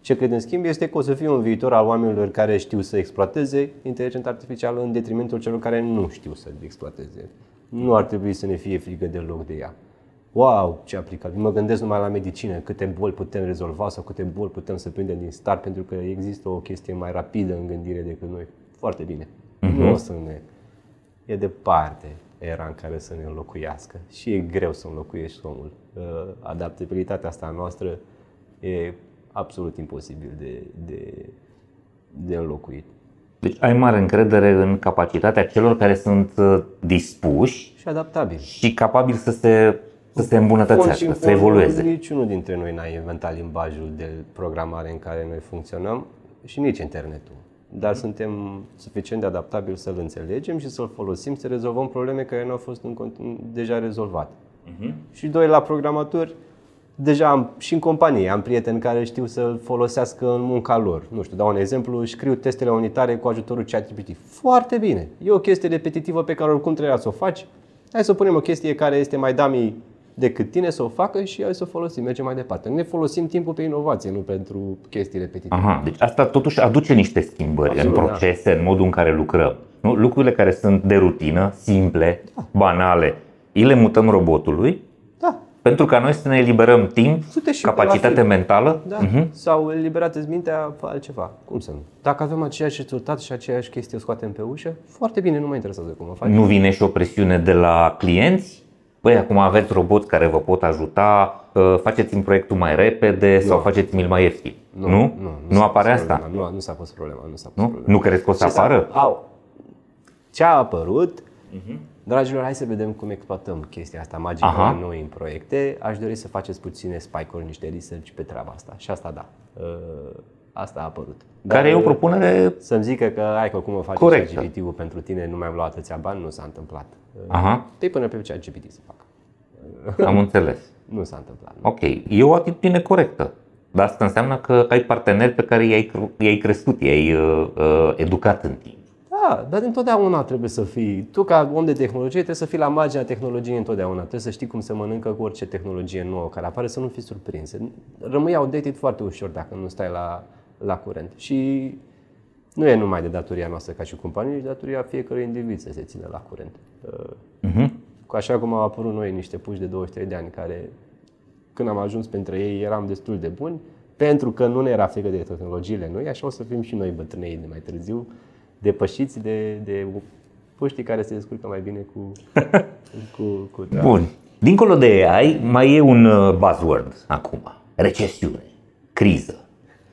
Speaker 1: Ce cred în schimb este că o să fie un viitor al oamenilor care știu să exploateze inteligența artificială în detrimentul celor care nu știu să exploateze. Nu ar trebui să ne fie frică deloc de ea. Wow, ce aplicabil! Mă gândesc numai la medicină, câte boli putem rezolva sau câte boli putem să prindem din start, pentru că există o chestie mai rapidă în gândire decât noi. Foarte bine. Uh-huh. Nu o să ne... E departe era în care să ne înlocuiască și e greu să înlocuiești omul. Uh, adaptabilitatea asta noastră e absolut imposibil de, de, de înlocuit.
Speaker 2: Deci ai mare încredere în capacitatea celor care sunt uh, dispuși
Speaker 1: și adaptabili
Speaker 2: și capabili să se, să se îmbunătățească, să evolueze.
Speaker 1: Niciunul dintre noi n-a inventat limbajul de programare în care noi funcționăm și nici internetul dar suntem suficient de adaptabili să-l înțelegem și să-l folosim să rezolvăm probleme care nu au fost în continu- deja rezolvate. Uh-huh. Și doi, la programatori, deja am, și în companie am prieteni care știu să-l folosească în munca lor. Nu știu, dau un exemplu, scriu testele unitare cu ajutorul ChatGPT. Foarte bine! E o chestie repetitivă pe care oricum trebuia să o faci. Hai să punem o chestie care este mai dummy decât tine să o facă și hai să o folosim, mergem mai departe. Ne folosim timpul pe inovație, nu pentru chestii repetitive.
Speaker 2: Aha, deci asta totuși aduce niște schimbări Absolut, în da. procese, da. în modul în care lucrăm. Nu? Lucrurile care sunt de rutină, simple, da. banale, îi le mutăm robotului da. pentru ca noi să ne eliberăm timp, capacitate mentală.
Speaker 1: Da. Uh-huh. Sau eliberați mintea pe altceva. Cum să nu? Dacă avem aceeași rezultat și aceeași chestie o scoatem pe ușă, foarte bine, nu mă interesează cum o faci.
Speaker 2: Nu vine și o presiune de la clienți? Băi, acum aveți roboți care vă pot ajuta, uh, faceți-mi proiectul mai repede nu. sau faceți-mi mai ieftin. Nu? Nu, nu, nu, nu apare asta?
Speaker 1: Nu, nu s-a pus problema. Nu, s-a pus
Speaker 2: nu? Problema. nu crezi că o să Ce apară?
Speaker 1: Au. Ce a apărut, uh-huh. dragilor, hai să vedem cum exploatăm chestia asta magică Aha. noi în proiecte. Aș dori să faceți puține spike-uri, niște research pe treaba asta. Și asta da. Uh, asta a apărut.
Speaker 2: Dar care e o propunere
Speaker 1: Să-mi zică că ai că cum o faci GPT-ul pentru tine, nu mai-am luat atâția bani, nu s-a întâmplat. Aha. Te până pe ce GPT să facă.
Speaker 2: Am înțeles.
Speaker 1: nu s-a întâmplat.
Speaker 2: Nu. Ok, e o atitudine corectă. Dar asta înseamnă că ai parteneri pe care i-ai, i-ai crescut, i-ai uh, uh, educat în timp.
Speaker 1: Da, dar întotdeauna trebuie să fii, tu ca om de tehnologie trebuie să fii la marginea tehnologiei întotdeauna. Trebuie să știi cum se mănâncă cu orice tehnologie nouă care apare, să nu fii surprins. Rămâi outdated foarte ușor dacă nu stai la, la curent. Și nu e numai de datoria noastră ca și companie, ci datoria fiecărui individ să se țină la curent. Uh-huh. Cu așa cum au apărut noi niște puși de 23 de ani care, când am ajuns pentru ei, eram destul de buni, pentru că nu ne era frică de tehnologiile noi, așa o să fim și noi bătrânei de mai târziu, depășiți de, de puștii care se descurcă mai bine cu, cu, cu
Speaker 2: Bun. Dincolo de AI, mai e un uh, buzzword acum. Recesiune, criză.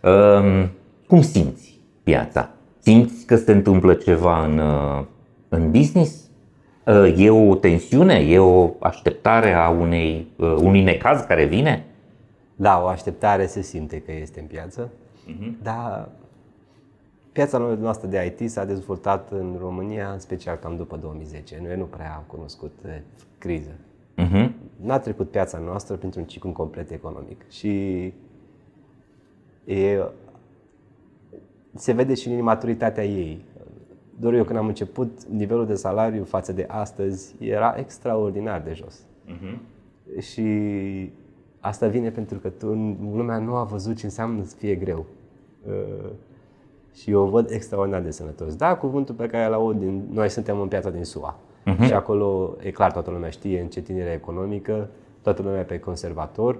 Speaker 2: Um, cum simți piața? Simți că se întâmplă ceva în, uh, în business? Uh, e o tensiune? E o așteptare a unei, uh, unui necaz care vine?
Speaker 1: Da, o așteptare se simte că este în piață, uh-huh. dar piața noastră de IT s-a dezvoltat în România, în special cam după 2010. Noi nu prea am cunoscut criză. Uh-huh. N-a trecut piața noastră printr-un ciclu complet economic și e, se vede și în maturitatea ei. Doar eu când am început, nivelul de salariu față de astăzi era extraordinar de jos. Uh-huh. Și asta vine pentru că tu, lumea nu a văzut ce înseamnă să fie greu. Uh, Și eu văd extraordinar de sănătos. Da, cuvântul pe care îl aud, din, noi suntem în piața din SUA. Uh-huh. Și acolo, e clar, toată lumea știe încetinirea economică, toată lumea pe conservator.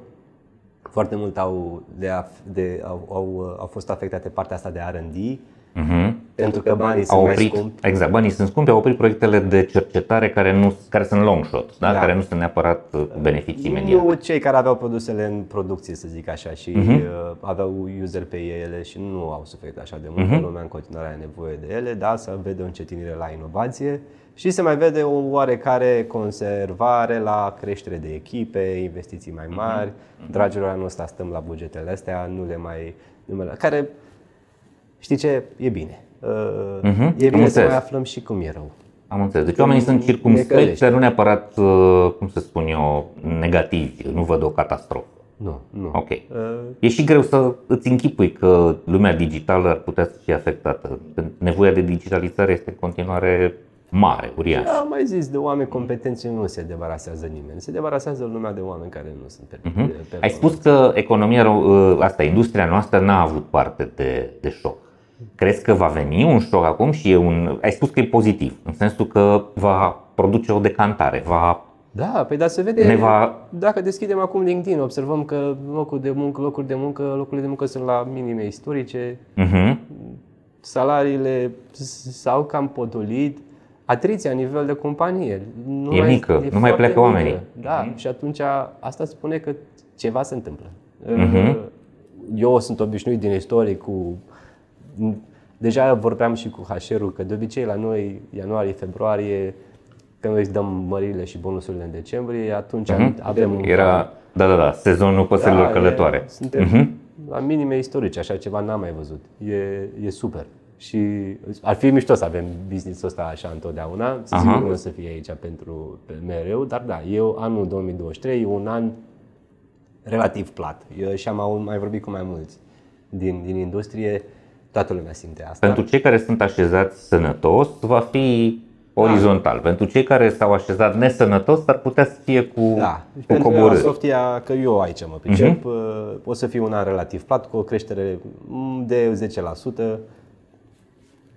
Speaker 1: Foarte mult au, de, de, au, au, au fost afectate partea asta de R&D, Uh-huh. Pentru că banii sunt
Speaker 2: oprit,
Speaker 1: mai scumpi.
Speaker 2: Exact, banii sunt scumpi, au oprit proiectele de cercetare care, nu, care sunt long shot, da? Da. care nu sunt neapărat uh, beneficii imediate.
Speaker 1: Nu cei care aveau produsele în producție, să zic așa, și uh-huh. aveau user pe ele și nu au suferit așa de mult, uh-huh. lumea în continuare are nevoie de ele, da, să vede o încetinire la inovație și se mai vede o oarecare conservare la creștere de echipe, investiții mai mari. Uh-huh. Dragilor, anul ăsta stăm la bugetele astea, nu le mai... Nu le, care știi ce? E bine. Uh-huh. E bine să mai aflăm și cum e rău.
Speaker 2: Am înțeles. Deci oamenii sunt circumspecți, dar nu neapărat, uh, cum să spun eu, negativi. Nu văd o catastrofă.
Speaker 1: Nu, nu.
Speaker 2: Ok. Uh... E și greu să îți închipui că lumea digitală ar putea să fie afectată. Nevoia de digitalizare este în continuare mare, uriaș.
Speaker 1: Am mai zis, de oameni competenți nu se debarasează nimeni. Se debarasează lumea de oameni care nu sunt pe, uh-huh.
Speaker 2: pe Ai spus că economia, uh, asta, industria noastră n-a avut parte de, de șoc. Crezi că va veni un șoc acum și e un... Ai spus că e pozitiv, în sensul că va produce o decantare, va
Speaker 1: da, păi da, se vede. Ne va... Dacă deschidem acum LinkedIn, observăm că locuri de muncă, locuri de muncă, locurile de muncă sunt la minime istorice. Uh-huh. Salariile s-au cam potolit. Atriția, nivel de companie.
Speaker 2: Nu e mai, mică, e nu mai plecă mică. oamenii.
Speaker 1: Da, uh-huh. și atunci asta spune că ceva se întâmplă. Uh-huh. Eu sunt obișnuit din istorie cu Deja vorbeam și cu HR-ul că de obicei la noi, ianuarie, februarie, când noi îți dăm mările și bonusurile în decembrie, atunci uh-huh. avem un...
Speaker 2: Era, da, da, da, sezonul păsărilor da, călătoare. E,
Speaker 1: suntem uh-huh. la minime istorice, așa ceva n-am mai văzut. E, e super. Și ar fi mișto să avem business-ul ăsta așa întotdeauna. Să sigur nu o să fie aici pentru pe mereu, dar da, eu anul 2023 e un an relativ plat. Eu și am mai vorbit cu mai mulți din, din industrie Toată lumea simte asta.
Speaker 2: Pentru cei care sunt așezați sănătos, va fi orizontal. Da. Pentru cei care s-au așezat nesănătos, ar putea să fie cu,
Speaker 1: da. cu coborâri. Softia, că eu aici mă pricep, uh-huh. o să fie un an relativ plat, cu o creștere de 10%.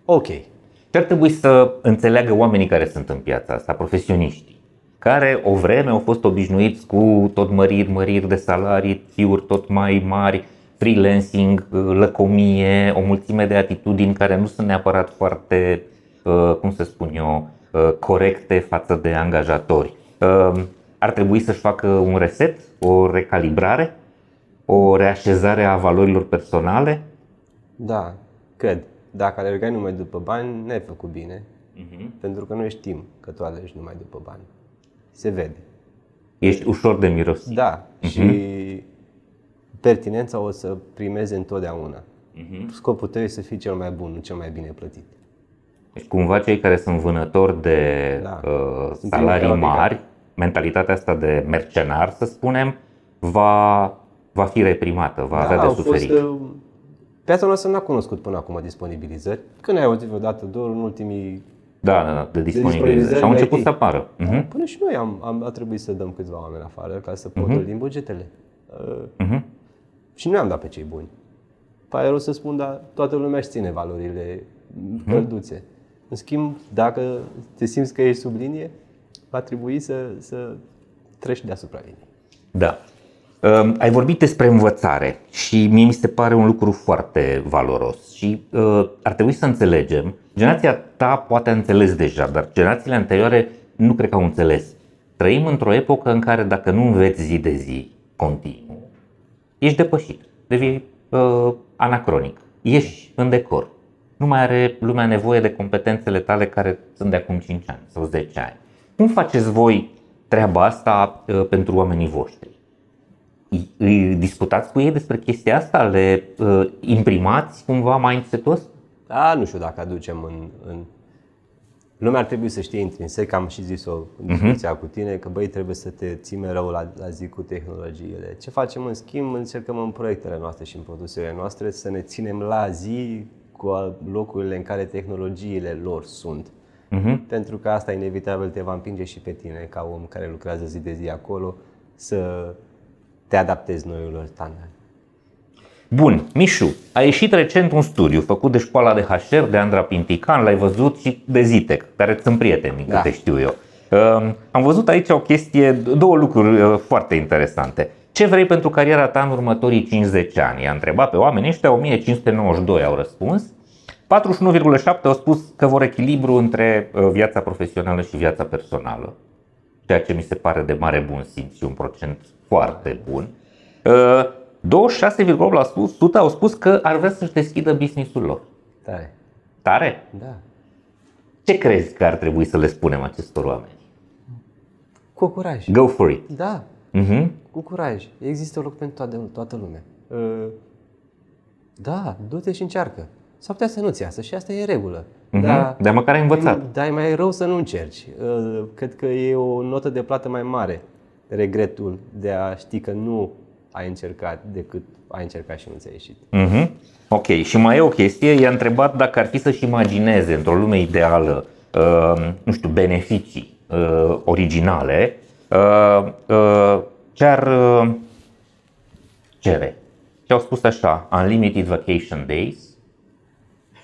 Speaker 1: Ok.
Speaker 2: Ce ar trebui să înțeleagă oamenii care sunt în piața asta, profesioniștii, care o vreme au fost obișnuiți cu tot măriri, măriri de salarii, fiuri tot mai mari, freelancing, lăcomie, o mulțime de atitudini care nu sunt neapărat foarte, uh, cum să spun eu, uh, corecte față de angajatori. Uh, ar trebui să-și facă un reset, o recalibrare, o reașezare a valorilor personale?
Speaker 1: Da, cred. Dacă alergai numai după bani, n-ai făcut bine. Uh-huh. Pentru că noi știm că tu alergi numai după bani. Se vede.
Speaker 2: Ești ușor de mirosit.
Speaker 1: Da. Uh-huh. Și pertinența o să primeze întotdeauna. Uh-huh. Scopul tău este să fii cel mai bun, nu cel mai bine plătit.
Speaker 2: Deci cumva cei care sunt vânători de da. uh, salarii mari, mentalitatea asta de mercenar, să spunem, va, va fi reprimată, va da, avea de suferit. Fost, uh,
Speaker 1: piața noastră n-a cunoscut până acum disponibilizări. Când ai auzit vreodată doar în ultimii
Speaker 2: da, da, da, de disponibilizări. Și au început IT. să apară.
Speaker 1: Uh-huh. Până și noi am, am a trebuit să dăm câțiva oameni afară ca să potul uh-huh. din bugetele. Uh, uh-huh. Și nu am dat pe cei buni. Pare rău să spun, dar toată lumea își ține valorile produse. Hmm. În schimb, dacă te simți că ești sub linie, va trebui să, să treci deasupra liniei.
Speaker 2: Da. Uh, ai vorbit despre învățare și mie mi se pare un lucru foarte valoros și uh, ar trebui să înțelegem. Generația ta poate a înțeles deja, dar generațiile anterioare nu cred că au înțeles. Trăim într-o epocă în care dacă nu înveți zi de zi continuu, ești depășit, devii uh, anacronic, ești în decor. Nu mai are lumea nevoie de competențele tale care sunt de acum 5 ani sau 10 ani. Cum faceți voi treaba asta uh, pentru oamenii voștri? Îi discutați cu ei despre chestia asta? Le uh, imprimați cumva mindset-ul ăsta?
Speaker 1: Da, nu știu dacă aducem în, în Lumea ar trebui să știe intrinsec, am și zis-o în mhm. discuția uh-huh. cu tine, că băi, trebuie să te ții mereu la, la zi cu tehnologiile. Ce facem în schimb? Încercăm în proiectele noastre și în produsele noastre să ne ținem la zi cu locurile în care tehnologiile lor sunt. Uh-huh. Pentru că asta inevitabil te va împinge și pe tine, ca om care lucrează zi de zi acolo, să te adaptezi noilor standarde.
Speaker 2: Bun, Mișu, a ieșit recent un studiu făcut de școala de HR de Andra Pintican, l-ai văzut și de Zitec, care sunt prieteni, din da. câte știu eu. Uh, am văzut aici o chestie, două lucruri uh, foarte interesante. Ce vrei pentru cariera ta în următorii 50 ani? I-a întrebat pe oameni ăștia, 1592 au răspuns. 41,7 au spus că vor echilibru între uh, viața profesională și viața personală, ceea ce mi se pare de mare bun simț și un procent foarte bun. 26,8% au spus că ar vrea să-și deschidă businessul lor.
Speaker 1: Tare.
Speaker 2: Tare?
Speaker 1: Da.
Speaker 2: Ce crezi că ar trebui să le spunem acestor oameni?
Speaker 1: Cu curaj.
Speaker 2: Go for it.
Speaker 1: Da.
Speaker 2: Uh-huh.
Speaker 1: Cu curaj. Există loc pentru toată, toată lumea. Uh, da, du-te și încearcă. S-ar putea să nu-ți iasă și asta e regulă.
Speaker 2: Uh-huh. Dar, Dar măcar ai învățat.
Speaker 1: Dar e mai rău să nu încerci. Uh, cred că e o notă de plată mai mare regretul de a ști că nu ai încercat decât ai încercat și nu ți-a ieșit.
Speaker 2: Uh-huh. Ok, și mai e o chestie, i-a întrebat dacă ar fi să-și imagineze într-o lume ideală, uh, nu știu, beneficii uh, originale, uh, uh, ce ar uh, cere. Și au spus așa, Unlimited Vacation Days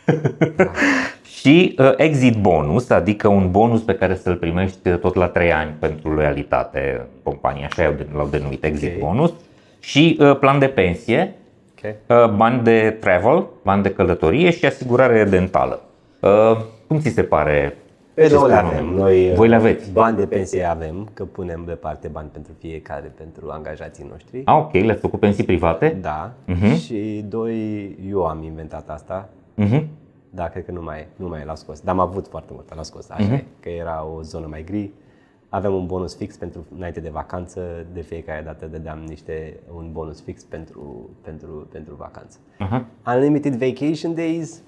Speaker 2: și uh, Exit Bonus, adică un bonus pe care să-l primești tot la 3 ani pentru loialitate în companie, așa l-au denumit Exit okay. Bonus și uh, plan de pensie, okay. uh, bani de travel, bani de călătorie și asigurare dentală. Uh, cum ți se pare?
Speaker 1: Pe două le avem. Noi
Speaker 2: Voi le aveți?
Speaker 1: Bani de pensie avem, că punem deoparte bani pentru fiecare, pentru angajații noștri.
Speaker 2: Ah, ok, le-ați făcut pensii private?
Speaker 1: Da. Uh-huh. Și doi, eu am inventat asta. Uh-huh. Da, cred că nu mai, nu mai l-au scos. Dar am avut foarte mult, l-au scos. Așa uh-huh. că era o zonă mai gri avem un bonus fix pentru înainte de vacanță, de fiecare dată dădeam niște un bonus fix pentru, pentru, pentru vacanță. Uh-huh. Unlimited vacation days,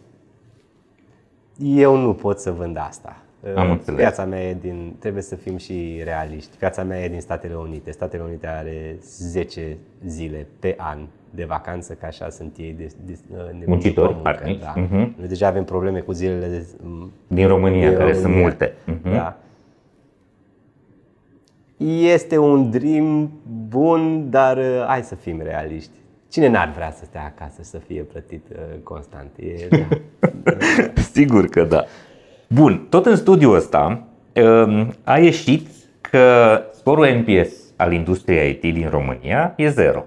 Speaker 1: eu nu pot să vând asta.
Speaker 2: Am înțeles.
Speaker 1: Piața mea e din, trebuie să fim și realiști. Piața mea e din Statele Unite. Statele Unite are 10 zile pe an de vacanță, ca așa sunt ei de, de,
Speaker 2: de muncitori, muncă,
Speaker 1: da. uh-huh. Noi deja avem probleme cu zilele de,
Speaker 2: din România, din care România. sunt multe. Uh-huh.
Speaker 1: Da. Este un dream bun, dar uh, hai să fim realiști. Cine n-ar vrea să stea acasă să fie plătit uh, constant? E, da.
Speaker 2: Sigur că da. Bun, tot în studiul ăsta um, a ieșit că scorul NPS al industriei IT din România e zero.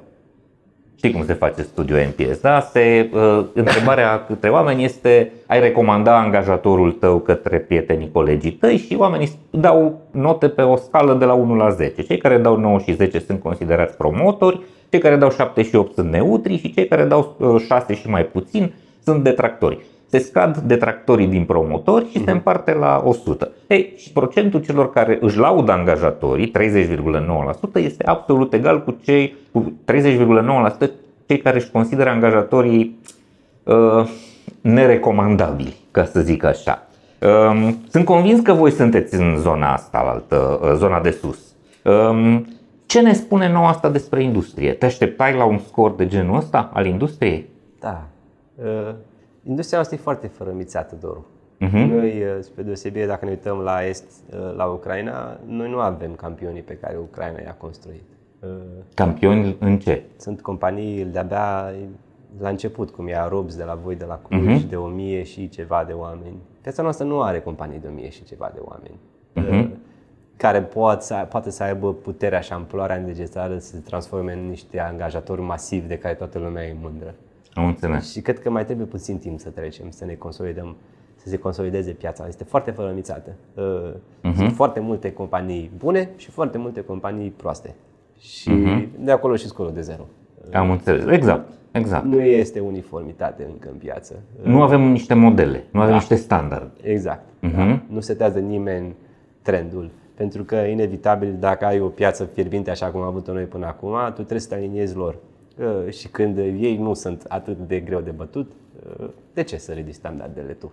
Speaker 2: Știi cum se face studiul NPS, da? Se, uh, întrebarea către oameni este ai recomanda angajatorul tău către prietenii colegii tăi și oamenii dau note pe o scală de la 1 la 10. Cei care dau 9 și 10 sunt considerați promotori, cei care dau 7 și 8 sunt neutri și cei care dau 6 uh, și mai puțin sunt detractori se scad detractorii din promotori și uh-huh. se mhm. împarte la 100. Ei, și procentul celor care își laudă angajatorii, 30,9%, este absolut egal cu cei cu 30,9% cei care își consideră angajatorii uh, nerecomandabili, ca să zic așa. Uh, sunt convins că voi sunteți în zona asta, altă, uh, zona de sus. Uh, ce ne spune nouă asta despre industrie? Te așteptai la un scor de genul ăsta al industriei?
Speaker 1: Da. Uh Industria noastră e foarte fărămițată, Doru. Uh-huh. Noi, uh, spre deosebire, dacă ne uităm la Est, uh, la Ucraina, noi nu avem campionii pe care Ucraina i-a construit.
Speaker 2: Uh, Campioni în ce?
Speaker 1: Sunt companii de-abia la început, cum e Robs de la voi, de la Cluj, uh-huh. de 1000 și ceva de oameni. Piața noastră nu are companii de 1000 și ceva de oameni. Uh-huh. Care poate să, poate să aibă puterea și amploarea necesară să se transforme în niște angajatori masivi de care toată lumea e mândră.
Speaker 2: Am înțeles.
Speaker 1: Și cred că mai trebuie puțin timp să trecem, să ne consolidăm, să se consolideze piața. Este foarte fărămițată. Uh-huh. Sunt mhm. foarte multe companii bune și foarte multe companii proaste. Și uh-huh. de acolo și scorul de zero.
Speaker 2: Am înțeles. Exact. Exact.
Speaker 1: Nu este uniformitate încă în piață.
Speaker 2: Nu avem niște modele, nu avem da. niște standarde.
Speaker 1: Exact. Uh-huh. Da. Nu setează nimeni trendul. Pentru că, inevitabil, dacă ai o piață fierbinte așa cum am avut-o noi până acum, tu trebuie să te aliniezi lor și când ei nu sunt atât de greu de bătut, de ce să ridici standardele tu?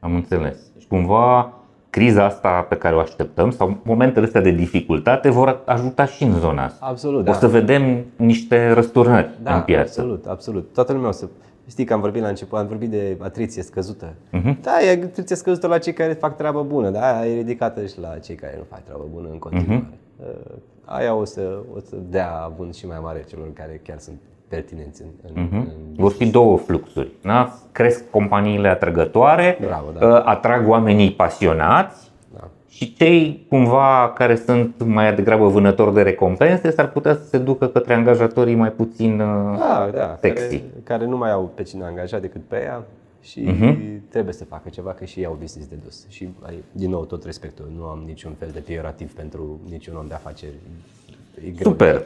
Speaker 2: Am înțeles. Și cumva criza asta pe care o așteptăm sau momentele astea de dificultate vor ajuta și în zona asta.
Speaker 1: Absolut,
Speaker 2: da. O să vedem niște răsturnări da, în piață.
Speaker 1: absolut, absolut. Toată lumea o să... Știi că am vorbit la început, am vorbit de atriție scăzută. Uh-huh. Da, e atriție scăzută la cei care fac treabă bună, da, e ridicată și la cei care nu fac treabă bună în continuare. Uh-huh aia o să, o să dea având și mai mare celor care chiar sunt pertinenți. În,
Speaker 2: în, uh-huh. în Vor fi două fluxuri. Da? Cresc companiile atrăgătoare,
Speaker 1: Bravo, da.
Speaker 2: Uh, atrag oamenii pasionați da. și cei cumva care sunt mai degrabă vânători de recompense s-ar putea să se ducă către angajatorii mai puțin uh, da, da, sexy.
Speaker 1: Care, care nu mai au pe cine angaja decât pe ea și uh-huh. trebuie să facă ceva, că și ei au business de dus. Și, din nou, tot respectul, nu am niciun fel de peiorativ pentru niciun om de afaceri.
Speaker 2: E greu. Super!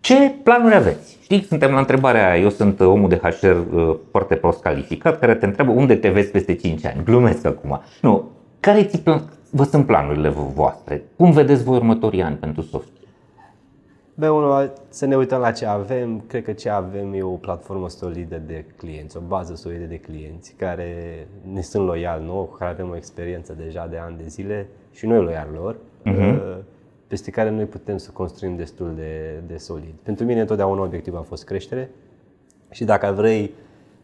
Speaker 2: Ce planuri aveți? Știi, suntem la întrebarea aia. Eu sunt omul de HR uh, foarte prost calificat care te întreabă unde te vezi peste 5 ani. Glumesc acum. Nu. Care ți plan- vă sunt planurile voastre? Cum vedeți voi următorii ani pentru soft?
Speaker 1: Bă, unul, să ne uităm la ce avem. Cred că ce avem e o platformă solidă de clienți, o bază solidă de clienți care ne sunt loiali nouă, care avem o experiență deja de ani de zile și noi loiali lor. Uh-huh peste care noi putem să construim destul de, de solid. Pentru mine întotdeauna obiectivul a fost creștere și dacă vrei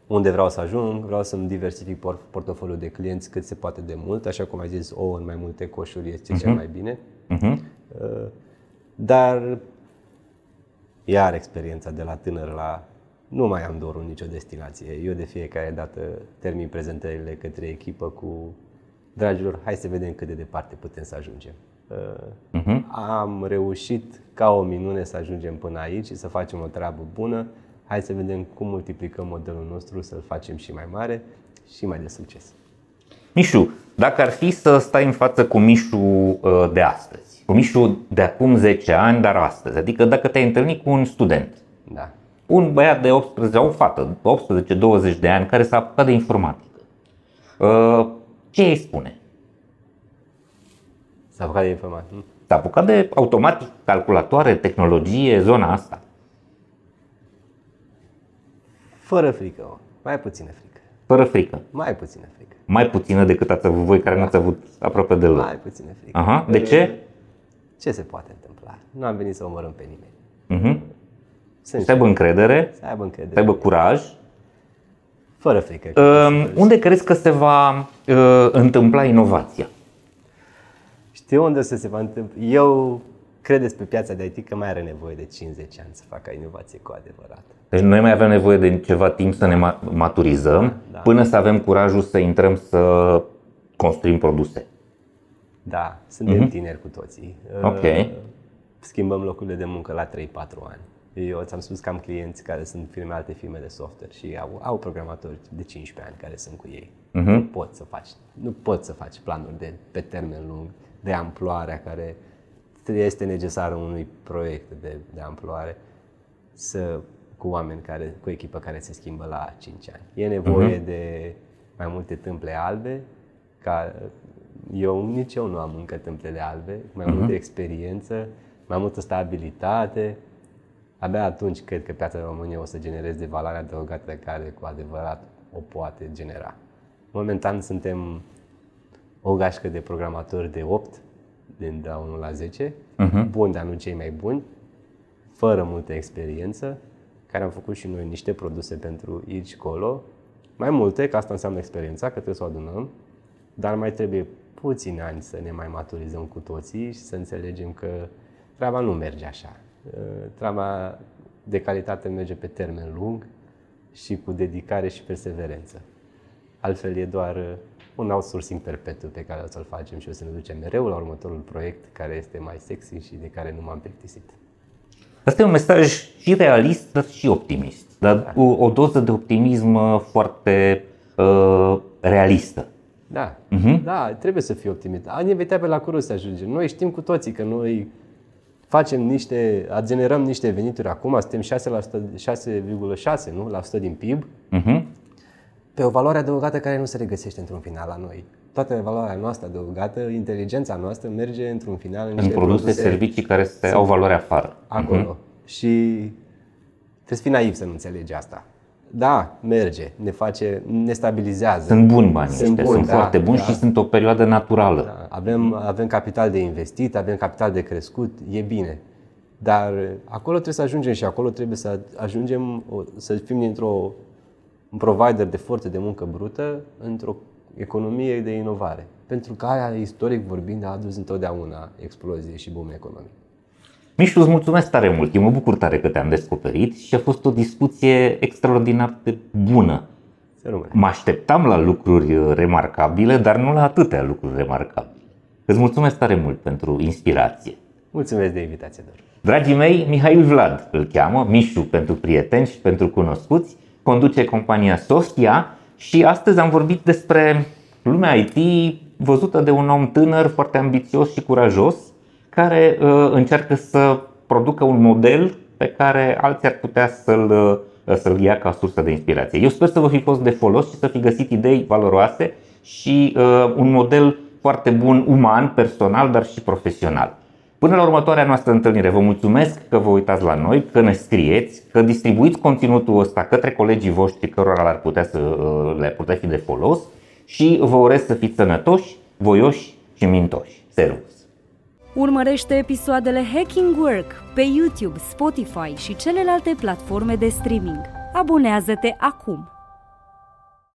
Speaker 1: unde vreau să ajung, vreau să-mi diversific portofoliul de clienți cât se poate de mult, așa cum ai zis, o în mai multe coșuri este uh-huh. cel mhm. mai bine. Uh-huh. Dar iar experiența de la tânăr la nu mai am dorul nicio destinație. Eu de fiecare dată termin prezentările către echipă cu dragilor, hai să vedem cât de departe putem să ajungem. Uh-huh. Am reușit ca o minune să ajungem până aici și să facem o treabă bună. Hai să vedem cum multiplicăm modelul nostru, să-l facem și mai mare și mai de succes.
Speaker 2: Mișu, dacă ar fi să stai în față cu Mișu uh, de astăzi, cu Mișu de acum 10 ani, dar astăzi, adică dacă te-ai întâlnit cu un student,
Speaker 1: da.
Speaker 2: un băiat de 18, o fată, 18-20 de ani, care s-a apucat de informatică, uh, ce îi spune?
Speaker 1: S-a apucat de informatică.
Speaker 2: S-a apucat de automatic, calculatoare, tehnologie, zona asta.
Speaker 1: Fără frică, mai puțină frică.
Speaker 2: Fără frică.
Speaker 1: Mai puțină frică.
Speaker 2: Mai puțină decât ați avut voi care da. nu ați avut aproape deloc.
Speaker 1: Mai puțină frică.
Speaker 2: Aha. De ce?
Speaker 1: Ce se poate întâmpla? Nu am venit să omorâm pe nimeni.
Speaker 2: Uh-huh. Să aibă încredere,
Speaker 1: să aibă încredere,
Speaker 2: să aibă curaj.
Speaker 1: Fără frică.
Speaker 2: Uh, unde crezi că se va uh, întâmpla inovația?
Speaker 1: Știu unde să se va întâmpla. Eu credeți pe piața de IT că mai are nevoie de 50 ani să facă inovație cu adevărat.
Speaker 2: Deci noi mai avem nevoie de ceva timp să ne maturizăm da, da. până să avem curajul să intrăm să construim produse.
Speaker 1: Da, suntem mm-hmm. tineri cu toții.
Speaker 2: Ok.
Speaker 1: Schimbăm locurile de muncă la 3-4 ani. Eu ți-am spus că am clienți care sunt firme, alte firme de software și au, au programatori de 15 ani care sunt cu ei. Uh-huh. Nu poți să faci, nu poți să faci planuri de pe termen lung de amploarea care este necesară unui proiect de, de amploare să, cu oameni care, cu echipă care se schimbă la 5 ani. E nevoie uh-huh. de mai multe tâmple albe, ca eu, nici eu nu am încă tâmplele albe, mai uh-huh. multă experiență, mai multă stabilitate. Abia atunci cred că piața României o să genereze valoarea adăugată care cu adevărat o poate genera. Momentan suntem o gașcă de programatori de 8, din de la 1 la 10, uh-huh. Mhm. buni, dar nu cei mai buni, fără multă experiență, care am făcut și noi niște produse pentru aici colo, mai multe, că asta înseamnă experiența, că trebuie să o adunăm, dar mai trebuie puțini ani să ne mai maturizăm cu toții și să înțelegem că treaba nu merge așa. Treaba de calitate merge pe termen lung și cu dedicare și perseverență. Altfel e doar un outsourcing perpetu pe care o să-l facem și o să ne ducem mereu la următorul proiect care este mai sexy și de care nu m-am plictisit.
Speaker 2: Asta e un mesaj și realist, dar și optimist. Dar da. cu o doză de optimism uh, foarte uh, realistă.
Speaker 1: Da, uh-huh. da, trebuie să fii optimist. Inevitabil la curul să ajungem. Noi știm cu toții că noi facem niște, generăm niște venituri acum, suntem 6,6 nu? la 100 din PIB. Uh-huh pe o valoare adăugată care nu se regăsește într-un final la noi. Toată valoarea noastră adăugată, inteligența noastră merge într-un final
Speaker 2: în, în produse, produse, servicii care se au valoare afară.
Speaker 1: Acolo. Uh-huh. Și trebuie să fii naiv să nu înțelegi asta. Da, merge, ne face, ne stabilizează.
Speaker 2: Sunt buni banii sunt, ăștia, buni, sunt da, foarte buni da. și sunt o perioadă naturală. Da.
Speaker 1: Avem, avem capital de investit, avem capital de crescut, e bine. Dar acolo trebuie să ajungem și acolo trebuie să ajungem să fim dintr-o un provider de forțe de muncă brută într-o economie de inovare. Pentru că aia, istoric vorbind, a adus întotdeauna explozie și boom economic.
Speaker 2: Mișu, îți mulțumesc tare mult, eu mă bucur tare că te-am descoperit și a fost o discuție extraordinar de bună. Mă așteptam la lucruri remarcabile, dar nu la atâtea lucruri remarcabile. Îți mulțumesc tare mult pentru inspirație.
Speaker 1: Mulțumesc de invitație, Dor.
Speaker 2: Dragii mei, Mihail Vlad îl cheamă, Mișu pentru prieteni și pentru cunoscuți, conduce compania Sofia și astăzi am vorbit despre lumea IT văzută de un om tânăr, foarte ambițios și curajos, care uh, încearcă să producă un model pe care alții ar putea să-l, uh, să-l ia ca sursă de inspirație. Eu sper să vă fi fost de folos și să fi găsit idei valoroase și uh, un model foarte bun uman, personal, dar și profesional. Până la următoarea noastră întâlnire, vă mulțumesc că vă uitați la noi, că ne scrieți, că distribuiți conținutul ăsta către colegii voștri cărora ar putea să uh, le putea fi de folos și vă urez să fiți sănătoși, voioși și mintoși. Servus!
Speaker 4: Urmărește episoadele Hacking Work pe YouTube, Spotify și celelalte platforme de streaming. Abonează-te acum!